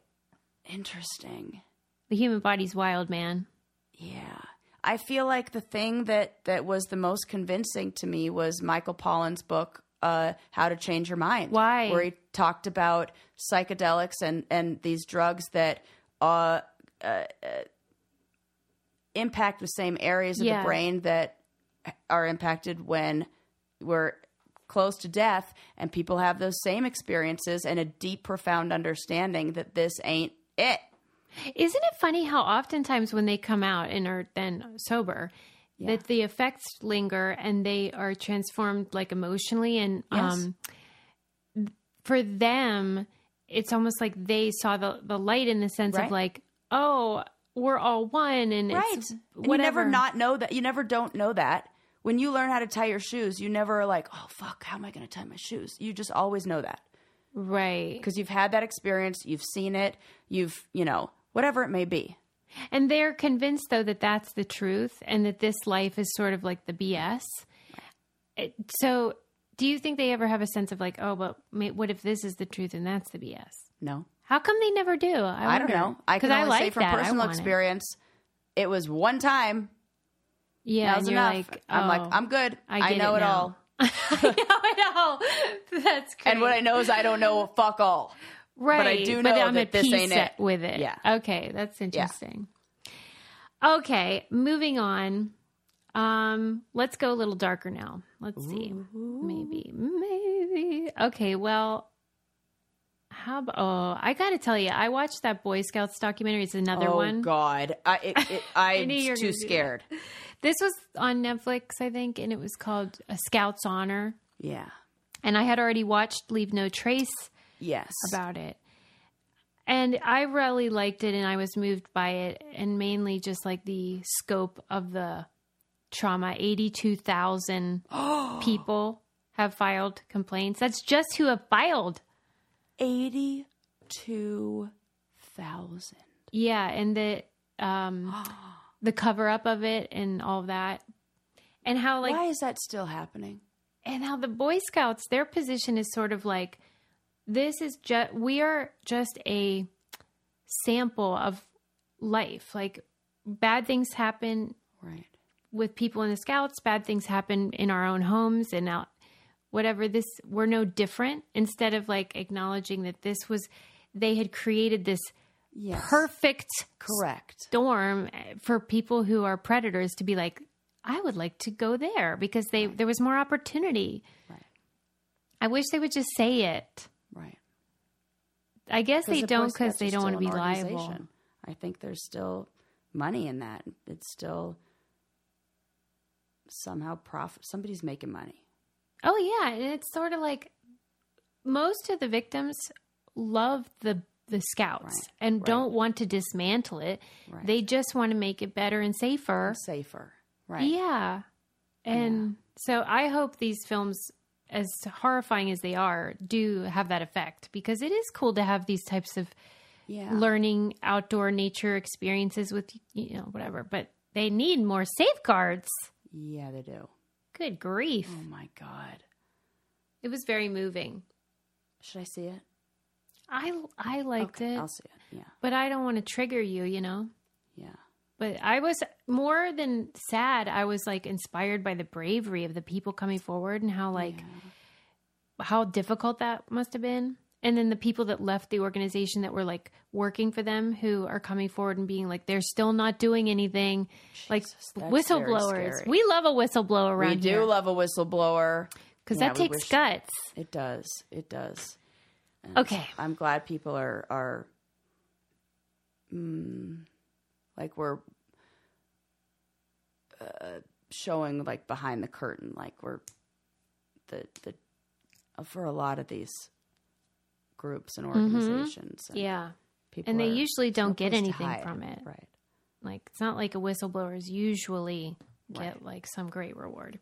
interesting the human body's wild, man. Yeah. I feel like the thing that that was the most convincing to me was Michael Pollan's book uh, How to Change Your Mind. Why? Where he talked about psychedelics and and these drugs that uh, uh, impact the same areas of Yeah. the brain that are impacted when we're close to death and people have those same experiences and a deep profound understanding that this ain't it. Isn't it funny how oftentimes when they come out and are then sober, that the effects linger and they are transformed like emotionally and Yes. um for them it's almost like they saw the the light in the sense Right. of like, oh, we're all one and right. it's And you never not know that. You never don't know that. When you learn how to tie your shoes, you never are like, oh fuck, how am I going to tie my shoes? You just always know that right. because you've had that experience, you've seen it, you've you know whatever it may be. And they're convinced, though, that that's the truth and that this life is sort of like the BS. It- So, do you think they ever have a sense of like, oh, but what if this is the truth and that's the BS? No. How come they never do? I, I don't know. I can I only like say from that. Personal want it. experience, it. was one time. Yeah, That and you're enough. like, I'm like, oh, I'm good. I I, know it it, all. [LAUGHS] I know it all. [LAUGHS] That's great. And what I know is I don't know [LAUGHS] fuck all. right? But I do know I'm that at this ain't it. with it. Yeah. Okay, that's interesting. Okay, moving on. Um, let's go a little darker now. Let's see. Maybe, maybe. Okay, well, how about? Oh, I got to tell you, I watched that Boy Scouts documentary. It's another oh one. God, I it, it, I'm too scared. This was on Netflix, I think, and it was called A Scout's Honor. Yeah. And I had already watched Leave No Trace Yes. about it. And I really liked it and I was moved by it and mainly just like the scope of the trauma. 82,000 [GASPS] people have filed complaints. That's just who have filed. eighty-two thousand. Yeah, and the um [GASPS] [GASPS] the cover up of it and all that. And how like Why is that still happening? and how the Boy Scouts, their position is sort of like this is just we are just a sample of life. Like bad things happen Right. with people in the Scouts, bad things happen in our own homes and out whatever. This we're no different. Instead of like acknowledging that this was they had created this Yes. perfect Correct. storm eh, for people who are predators to be like, I would like to go there because they there was more opportunity. Right. I wish they would just say it. Right. I guess they don't because they don't want to be liable. I think there's still money in that. It's still somehow profit. Somebody's making money. Oh yeah, and it's sort of like most of the victims love the the scouts Right, and right. don't want to dismantle it. Right. They just want to make it better and safer. Safer. Right. Yeah. And so I hope these films, as horrifying as they are, do have that effect because it is cool to have these types of Yeah. learning outdoor nature experiences with, you know, whatever. But they need more safeguards. Yeah, they do. Good grief. Oh my God. It was very moving. Should I see it? I, I liked okay, it, I'll see it. Yeah. but I don't want to trigger you, you know? Yeah. But I was more than sad. I was like inspired by the bravery of the people coming forward and how like how difficult that must have been. And then the people that left the organization that were like working for them who are coming forward and being like they're still not doing anything. like Jesus, that's whistleblowers. We love a whistleblower We do here love a whistleblower. because Yeah, that takes guts. It does. It does. And Okay. I'm glad people are are mm, like we're uh, showing like behind the curtain, like we're the the uh, for a lot of these groups and organizations. Mm-hmm. Yeah. people And they usually don't get anything hide. from it. right? Like it's not like a whistleblowers usually get Right. like some great reward.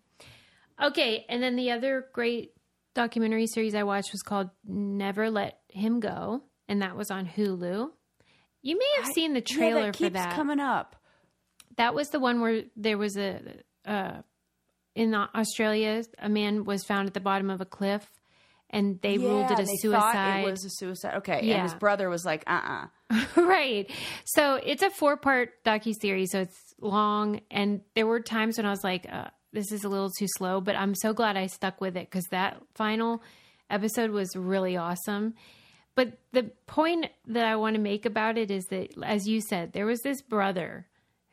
Okay, and then the other great documentary series I watched was called Never Let Him Go, and that was on Hulu. You may have seen the yeah, trailer that for that. coming up. that was the one where there was a uh, in Australia, a man was found at the bottom of a cliff, and they ruled it Yeah, a suicide. It was a suicide. Okay, Yeah. and his brother was like, "Uh, uh [LAUGHS] right. So it's a four part docu series, so it's long. And there were times when I was like, uh, "This is a little too slow," but I'm so glad I stuck with it because that final episode was really awesome. But the point that I want to make about it is that, as you said, there was this brother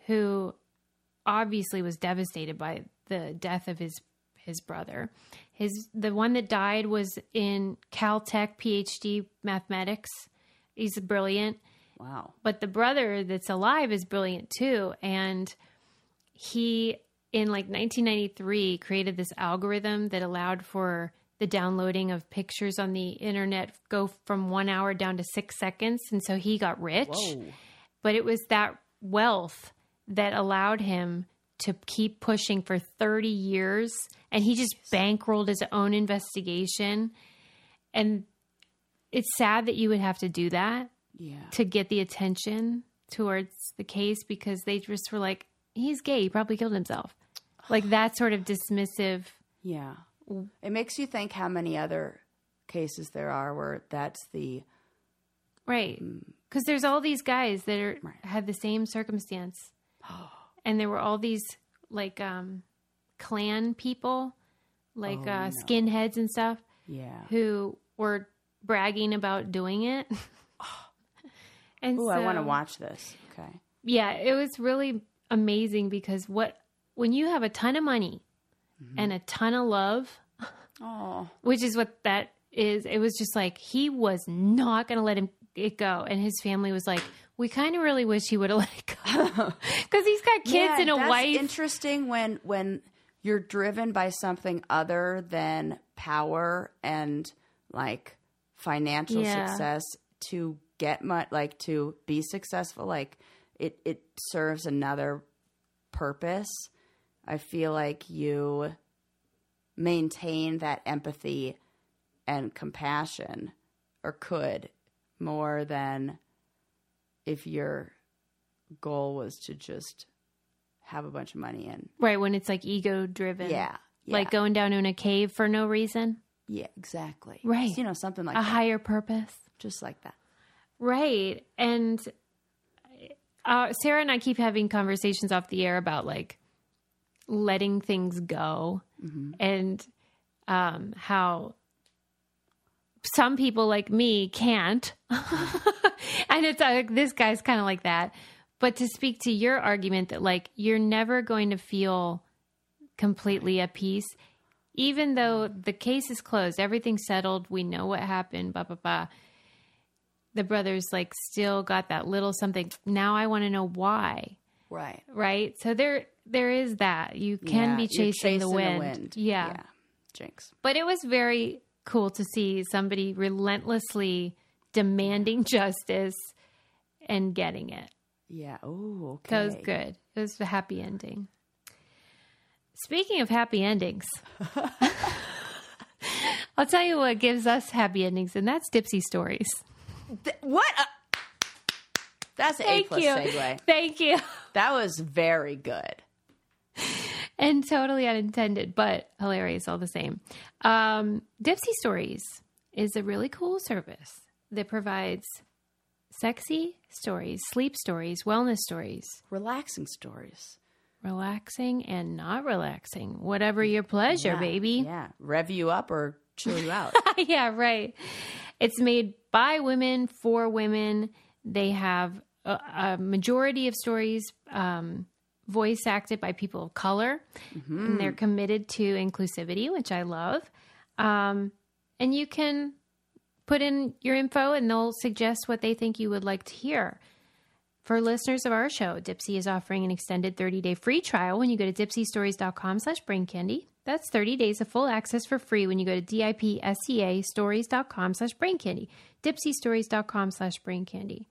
who obviously was devastated by the death of his his brother. His the one that died was in Caltech PhD mathematics. He's brilliant, wow, but the brother that's alive is brilliant too and he in like 1993 created this algorithm that allowed for the downloading of pictures on the internet go from 1 hour down to 6 seconds and so he got rich. Whoa, but it was that wealth that allowed him to keep pushing for 30 years and he just bankrolled his own investigation. And it's sad that you would have to do that yeah, to get the attention towards the case because they just were like, he's gay. He probably killed himself. Like that sort of dismissive. Yeah. It makes you think how many other cases there are where that's the Right. Because there's all these guys that are had the same circumstance, [GASPS] and there were all these like um, Klan people, like Oh, uh, skinheads and stuff, yeah. who were bragging about doing it. [GASPS] [LAUGHS] and Oh, so, I want to watch this. Okay. Yeah, it was really amazing because what when you have a ton of money mm-hmm. and a ton of love, Oh, which is what that is. It was just like he was not going to let him it go, and his family was like, "We kind of really wish he would have [LAUGHS] let it go [LAUGHS] because he's got kids Yeah, and a that's wife." Interesting when when you're driven by something other than power and like financial Yeah. success to get much like to be successful. Like it it serves another purpose. I feel like you maintain that empathy and compassion or could more than if your goal was to just have a bunch of money and right when it's like ego driven, yeah, yeah like going down in a cave for no reason, yeah exactly Right. you know something like a that higher purpose. just like that Right. And uh, Sarah and I keep having conversations off the air about like letting things go and um, how some people like me can't. [LAUGHS] and it's like this guy's kind of like that. But to speak to your argument that like you're never going to feel completely at peace, even though the case is closed, everything's settled, we know what happened, blah, blah, blah the brothers like still got that little something. Now I want to know why, right right? So there there is that. You can Yeah, be you're chasing, the, wind. Yeah. yeah jinx But it was very cool to see somebody relentlessly demanding justice and getting it. yeah oh okay That was good. It was a happy ending. Speaking of happy endings, [LAUGHS] [LAUGHS] I'll tell you what gives us happy endings, and that's Dipsea Stories. Th- what a- that's an a Thank plus you. segue [LAUGHS] Thank you. that was very good and totally unintended, but hilarious all the same. Um, Dipsea Stories is a really cool service that provides sexy stories, sleep stories, wellness stories, relaxing stories relaxing and not relaxing, whatever your pleasure, Yeah, baby. yeah rev you up or chill you out [LAUGHS] yeah, right. It's made by women for women. They have a, a majority of stories um, voice acted by people of color, and they're committed to inclusivity, which I love. Um, and you can put in your info, and they'll suggest what they think you would like to hear. For listeners of our show, Dipsea is offering an extended 30-day free trial when you go to dipseastories.com slash braincandy. That's 30 days of full access for free when you go to D-I-P-S-E-A stories.com slash braincandy. dipseastories.com slash braincandy.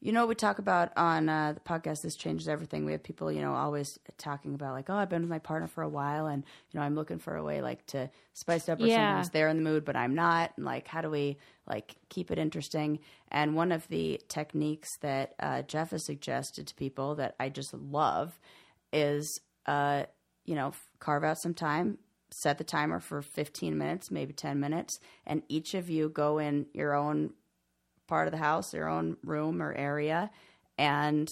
You know what we talk about on uh, the podcast? This changes everything. We have people, you know, always talking about like, oh, I've been with my partner for a while, and you know, I'm looking for a way like to spice it up, or Yeah. sometimes they're in the mood, but I'm not. And like, how do we like keep it interesting? And one of the techniques that uh, Jeff has suggested to people that I just love is, uh, you know, carve out some time, set the timer for 15 minutes, maybe 10 minutes, and each of you go in your own part of the house, your own room or area, and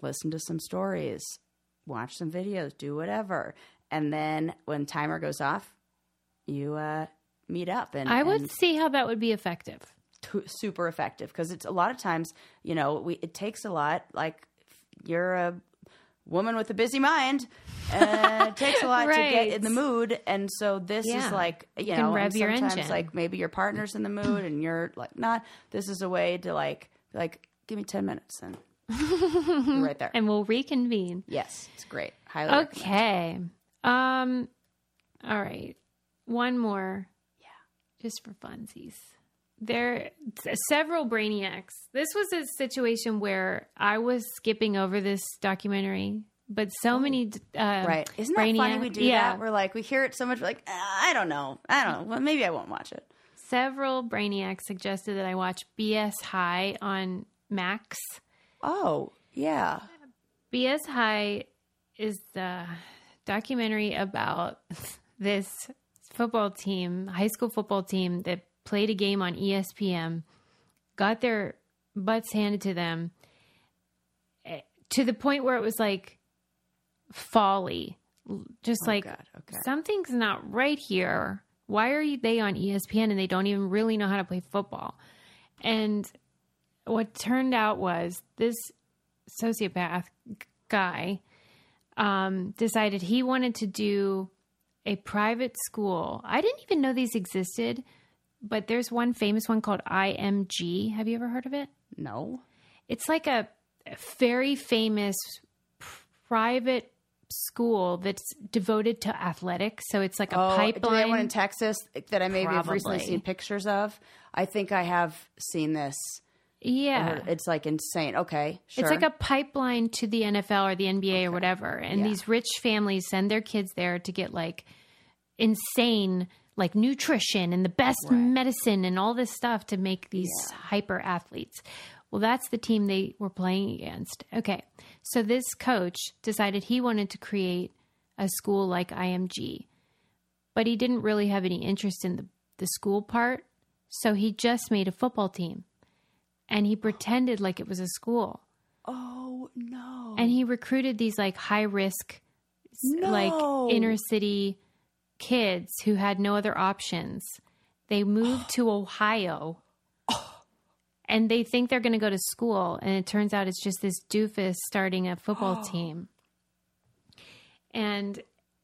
listen to some stories, watch some videos, do whatever. And then when timer goes off, you uh, meet up and I would and see how that would be effective. t- super effective because it's a lot of times, you know, we it takes a lot. Like you're a woman with a busy mind, and [LAUGHS] it takes a lot to get in the mood. And so this Yeah. is like you, know, your sometimes engine. like maybe your partner's in the mood and you're like not. This is a way to like like give me ten minutes and right there. [LAUGHS] And we'll reconvene. yes, it's great. Highly. Okay. Um all right. One more. Yeah. Just for funsies. There several brainiacs. This was a situation where I was skipping over this documentary, but so many uh Right? Isn't that funny? We do yeah. that. We're like we hear it so much. We're like "Ah, I don't know. I don't know. Well, maybe I won't watch it. Several brainiacs suggested that I watch BS High on Max. Oh, yeah. BS High is the documentary about [LAUGHS] this football team, high school football team that played a game on ESPN, got their butts handed to them eh, to the point where it was like folly. Just like God, okay. something's not right here. Why are you- they on ESPN and they don't even really know how to play football? And what turned out was this sociopath guy um, decided he wanted to do a private school. I didn't even know these existed, but there's one famous one called IMG. Have you ever heard of it? No. It's like a very famous private school that's devoted to athletics. So it's like a Oh, do they pipeline. have one in Texas that I maybe have recently seen pictures of? I think I have seen this. yeah. It's like insane. Okay, sure. It's like a pipeline to the NFL or the NBA or whatever. And Yeah. these rich families send their kids there to get like insane like nutrition and the best medicine and all this stuff to make these hyper athletes. Well, that's the team they were playing against. Okay. So this coach decided he wanted to create a school like IMG. But he didn't really have any interest in the, the school part. So he just made a football team. And he pretended like it was a school oh no. and he recruited these like high risk like inner city kids who had no other options they moved to ohio and they think they're going to go to school and it turns out it's just this doofus starting a football [GASPS] team and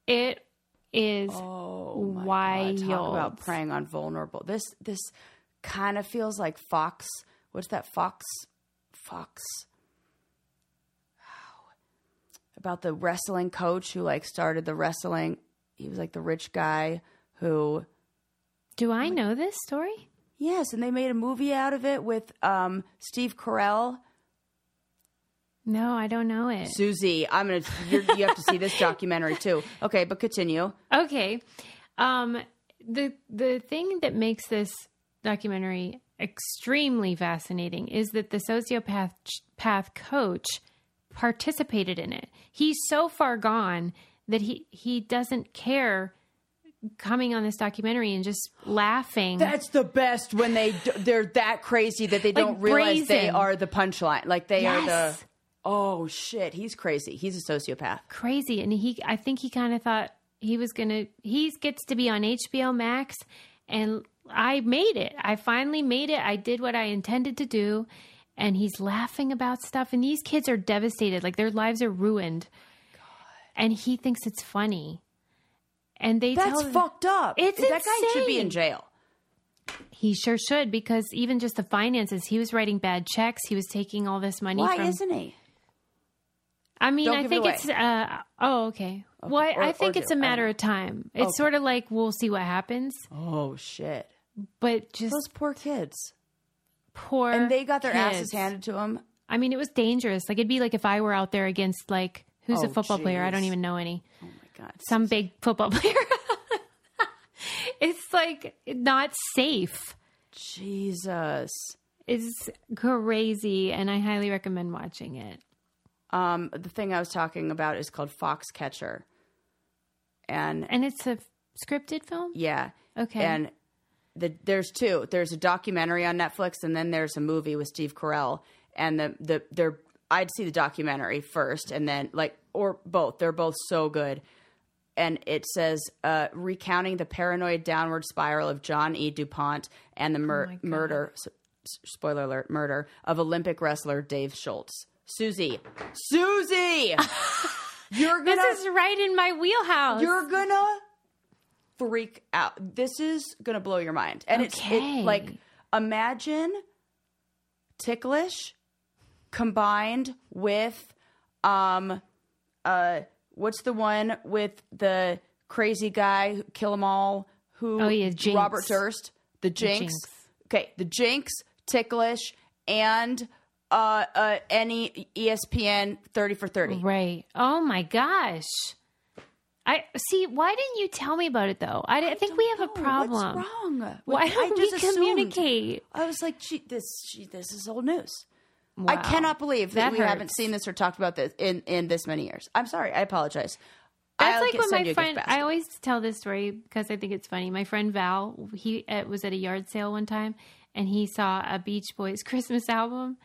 it is oh wild God. Talk about preying on vulnerable. This this kind of feels like Fox. What's that Fox? Fox. About the wrestling coach who like started the wrestling. He was like the rich guy who do i know this story Yes, and they made a movie out of it with um, Steve Carell. no i don't know it Susie, I'm gonna. You're, you have to see this documentary too. Okay, but continue. Okay. Um the the thing that makes this documentary extremely fascinating is that the sociopath path coach participated in it. He's so far gone that he he doesn't care coming on this documentary and just laughing. That's the best when they they're that crazy that they don't realize they are the punchline. Like they are the. Oh shit, he's crazy. He's a sociopath. crazy and he I think he kind of thought he was going to he gets to be on HBO Max and I made it. I finally made it. I did what I intended to do and he's laughing about stuff and these kids are devastated like their lives are ruined. And he thinks it's funny. And they That's tell fucked up. It's that guy should be in jail. he sure should because even just the finances, he was writing bad checks. He was taking all this money Why from isn't he? I mean, Don't I give it think it's. Uh, oh, okay. Well, I, Or- I think it's a I don't matter of time. It's sort of like we'll see what happens, Oh shit, but just those poor kids. poor. And they got their asses handed to them. I mean, it was dangerous. Like it'd be like if I were out there against like who's a Oh, football player. I don't even know any. Oh my god. Some big football [LAUGHS] player. it's like not safe. Jesus. It's crazy, and I highly recommend watching it. Um, the thing I was talking about is called Foxcatcher, and And it's a scripted film. yeah, Okay. and the there's two. There's a documentary on Netflix, and then there's a movie with Steve Carell. And the the they're I'd see the documentary first, and then like or both. They're both so good. And it says uh, recounting the paranoid downward spiral of John E. Dupont and the mur- God. murder. s- Spoiler alert: murder of Olympic wrestler Dave Schultz. Susie, Susie, [LAUGHS] you're gonna this is right in my wheelhouse. you're gonna freak out. This is gonna blow your mind. And it's it, like imagine ticklish combined with um uh what's the one with the crazy guy who kill 'em all who Oh, yeah, Jinx. Robert Durst the jinx. Jinx. okay the jinx ticklish and uh uh any espn 30 for 30 Right. Oh my gosh. I see. Why didn't you tell me about it though? I, I think we have a problem. What's wrong? Why I don't we just assumed- communicate? I was like, gee, this, gee, this is old news. I cannot believe that, That we haven't seen this or talked about this in in this many years. I'm sorry. I apologize. That's I'll like when my you a gift friend. I always tell this story because I think it's funny. My friend Val, he uh, was at a yard sale one time, and he saw a Beach Boys [LAUGHS] Christmas album,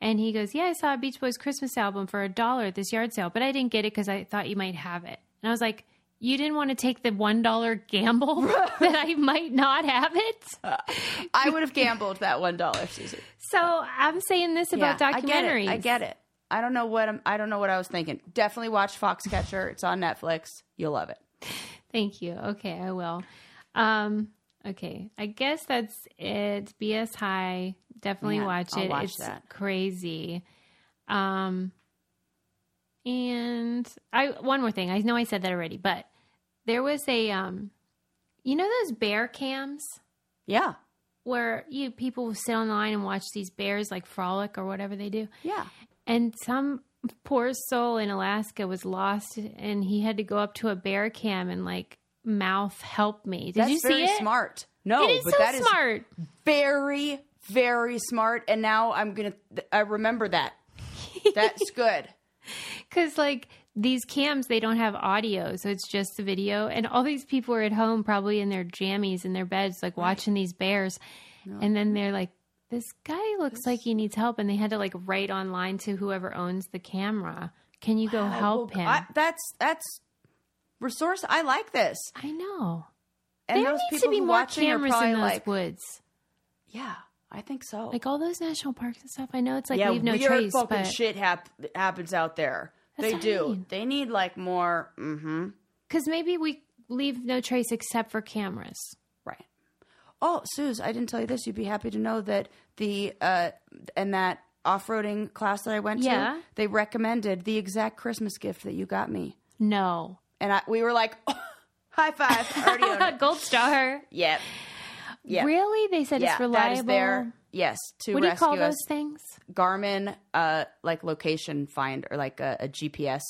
and he goes, "Yeah, I saw a Beach Boys Christmas album for a dollar at this yard sale, but I didn't get it because I thought you might have it." And I was like, "You didn't want to take the one dollar gamble [LAUGHS] [LAUGHS] that I might not have it." I would have gambled that one dollar, Susan. So I'm saying this about Yeah, documentaries. I get it. I get it. I don't know what I'm, I don't know what I was thinking. Definitely watch Foxcatcher. It's on Netflix. You'll love it. Thank you. Okay, I will. Um, okay, I guess that's it. BS High. Definitely Man, watch it. watch it's that. crazy. Um, and I one more thing. I know I said that already, but there was a um, you know those bear cams Yeah. where you people sit on the line and watch these bears like frolic or whatever they do. Yeah. And some poor soul in Alaska was lost, and he had to go up to a bear cam and like mouth "Help me." Did That's you see very it? smart. No, It is but so that is smart. very, very smart. And now I'm gonna. I remember that. [LAUGHS] That's good. [LAUGHS] Because like these cams, they don't have audio, so it's just the video. And all these people are at home, probably in their jammies in their beds, like watching these bears. And then they're like, "This guy looks like he needs help," and they had to like write online to whoever owns the camera. Can you go help him? I, that's that's resource. I like this. I know. And there those needs to be more cameras in those like, woods. yeah, I think so. Like all those national parks and stuff. I know it's like yeah, leave no weird trace, fucking but shit hap- happens out there. That's they what I do. mean. They need like more. Mm-hmm. because maybe we leave no trace except for cameras. Right. Oh, Sooz, I didn't tell you this. You'd be happy to know that the uh and that off-roading class that I went Yeah. to, they recommended the exact Christmas gift that you got me, No. and I we were like, [LAUGHS] high five, already. [LAUGHS] Gold star. Yep. Yeah. Really? They said Yeah, it's reliable. is there. Yes, to what do you call us. those things? Garmin, uh, like location find or like a, a GPS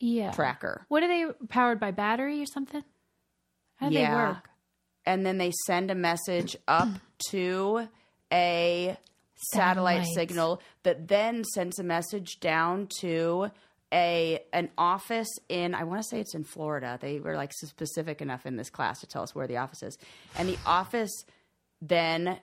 Yeah. tracker. What are they powered by battery or something? How do Yeah. they work? and then they send a message [CLEARS THROAT] up to a satellite Satellite. signal that then sends a message down to a an office in I want to say it's in Florida. They were like specific enough in this class to tell us where the office is. And the office then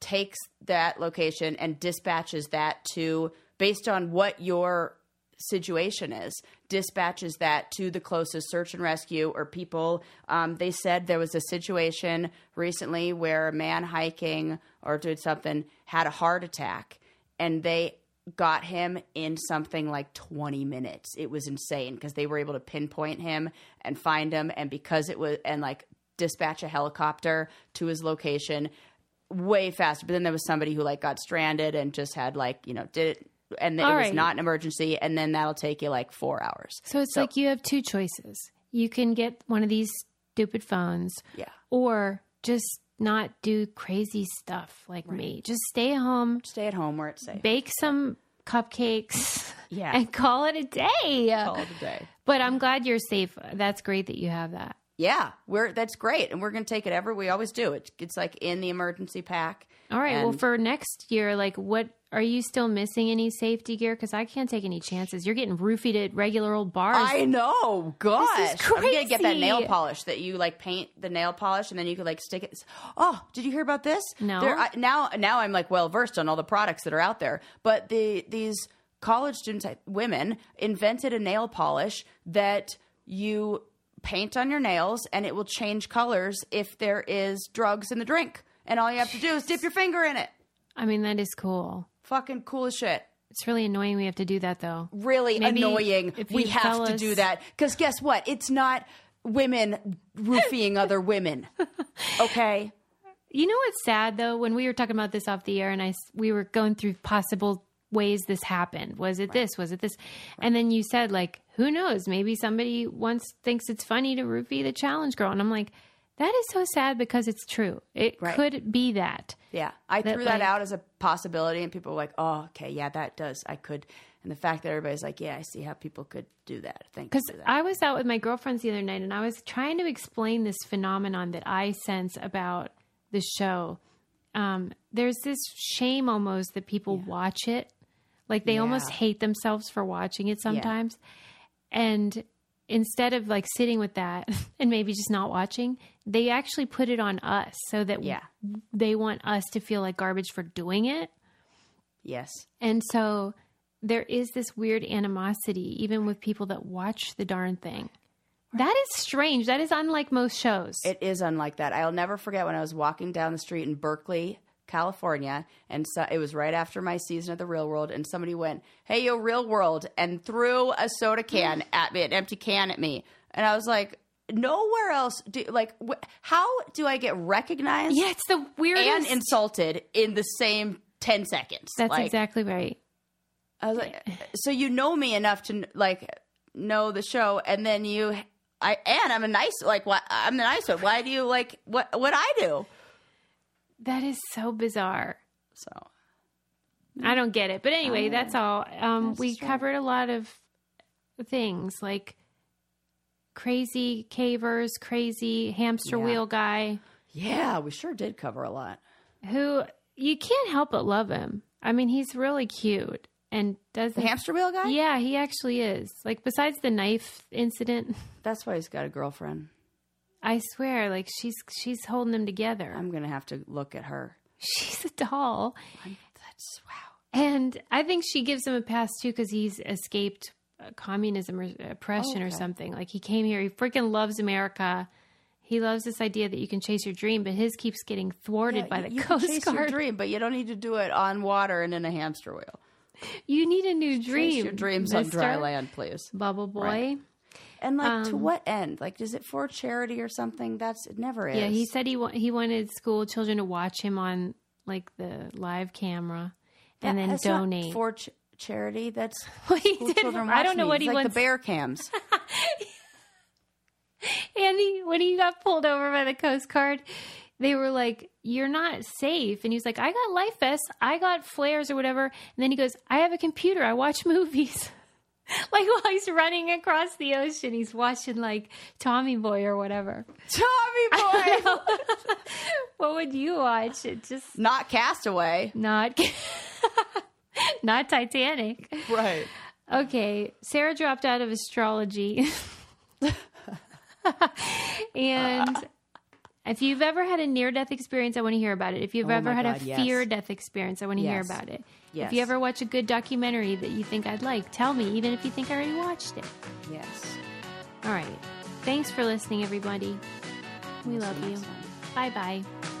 takes that location and dispatches that to based on what your situation is dispatches that to the closest search and rescue or people um, they said there was a situation recently where a man hiking or doing something had a heart attack and they got him in something like 20 minutes it was insane because they were able to pinpoint him and find him and because it was and like dispatch a helicopter to his location way faster. But then there was somebody who like got stranded and just had like you know did it, and it was right. not an emergency, and then that'll take you like four hours. So it's like you have two choices. You can get one of these stupid phones, Yeah, or just not do crazy stuff like me. Just stay home, stay at home where it's safe. bake some cupcakes, [LAUGHS] Yeah. and call it a day. Call it a day. But I'm glad you're safe. That's great that you have that. Yeah, we're that's great, and we're gonna take it ever. We always do. It's it's like in the emergency pack. All right. well, for next year, like, what are you still missing any safety gear? Because I can't take any chances. You're getting roofied at regular old bars. I know, gosh. I'm gonna get that nail polish that you like paint the nail polish and then you could like stick it. Oh, did you hear about this? No. There, I, now, now I'm like well versed on all the products that are out there. But the these college students, uh, women, invented a nail polish that you paint on your nails and it will change colors if there is drugs in the drink. And all you have to do is dip your finger in it. I mean, that is cool. Fucking cool as shit. It's really annoying we have to do that, though. really Maybe annoying. We have to fellas- do that because guess what? It's not women roofing [LAUGHS] other women. Okay. You know what's sad though? When we were talking about this off the air, and I we were going through possible ways this happened. Was it this? Was it this? And then you said like, who knows? Maybe somebody once thinks it's funny to roofie the challenge girl, and I'm like, that is so sad because it's true. It Right. could be that. Yeah. I That, threw that like- out as a possibility and people were like, "Oh, okay, yeah, that does. I could." And the fact that everybody's like, "Yeah, I see how people could do that." Thank you Because. I was out with my girlfriends the other night and I was trying to explain this phenomenon that I sense about the show. um, there's this shame almost that people watch it. Like they almost hate themselves for watching it sometimes. And instead of like sitting with that [LAUGHS] and maybe just not watching, they actually put it on us so that Yeah. they want us to feel like garbage for doing it. Yes. And so there is this weird animosity, even with people that watch the darn thing. That is strange. That is unlike most shows. It is unlike that. I'll never forget when I was walking down the street in Berkeley, California, and so, it was right after my season of the Real World, and somebody went, "Hey, yo, Real World," and threw a soda can [LAUGHS] at me, an empty can at me, and I was like, "Nowhere else do like wh- how do I get recognized yeah, it's the weirdest. and insulted in the same ten seconds?" That's Like, exactly right. I was like, so you know me enough to like know the show, and then you, I and I'm a nice like what I'm the nice one. Why do you like what what I do? That is so bizarre. So I don't get it. But anyway, that's all. Um, we That's covered a lot of things like crazy cavers, crazy hamster Yeah. wheel guy yeah, we sure did cover a lot. who you can't help but love him. I mean, he's really cute and does The hamster wheel guy. Yeah, he actually is. Like besides the knife incident, [LAUGHS] That's why he's got a girlfriend. I swear, like she's she's holding them together. I'm gonna have to look at her. she's a doll. That's wow. And I think she gives him a pass too because he's escaped uh, communism or oppression or Okay. something. Like he came here, he freaking loves America. He loves this idea that you can chase your dream, but his keeps getting thwarted by the you can Coast chase your Guard. dream, but you don't need to do it on water and in a hamster wheel. You need a new dream. Chase your dreams on dry land, please. Bubble boy. Right. And like to Um, what end? Like, is it for charity or something? That's it. Never is. Yeah, he said he wa- he wanted school children to watch him on like the live camera and then That's not donate. for ch- charity. That's [LAUGHS] Well, he school did- children I don't know me. what It's he like wants. the bear cams. [LAUGHS] Andy, when he got pulled over by the Coast Guard, they were like, You're not safe. And he was like, I got life vests, I got flares or whatever. And then he goes, I have a computer, I watch [LAUGHS] movies. [LAUGHS] like while he's running across the ocean, he's watching like Tommy Boy or whatever. Tommy [LAUGHS] boy, what would you watch? It just not Castaway. not [LAUGHS] not Titanic. Right. Okay, Sarah dropped out of astrology. and uh, if you've ever had a near death experience, I want to hear about it. If you've Oh ever had God, a yes. fear death experience, I want to hear about it. Yes. If you ever watch a good documentary that you think I'd like, tell me, even if you think I already watched it. Yes. All right. Thanks for listening, everybody. We love you. Bye bye.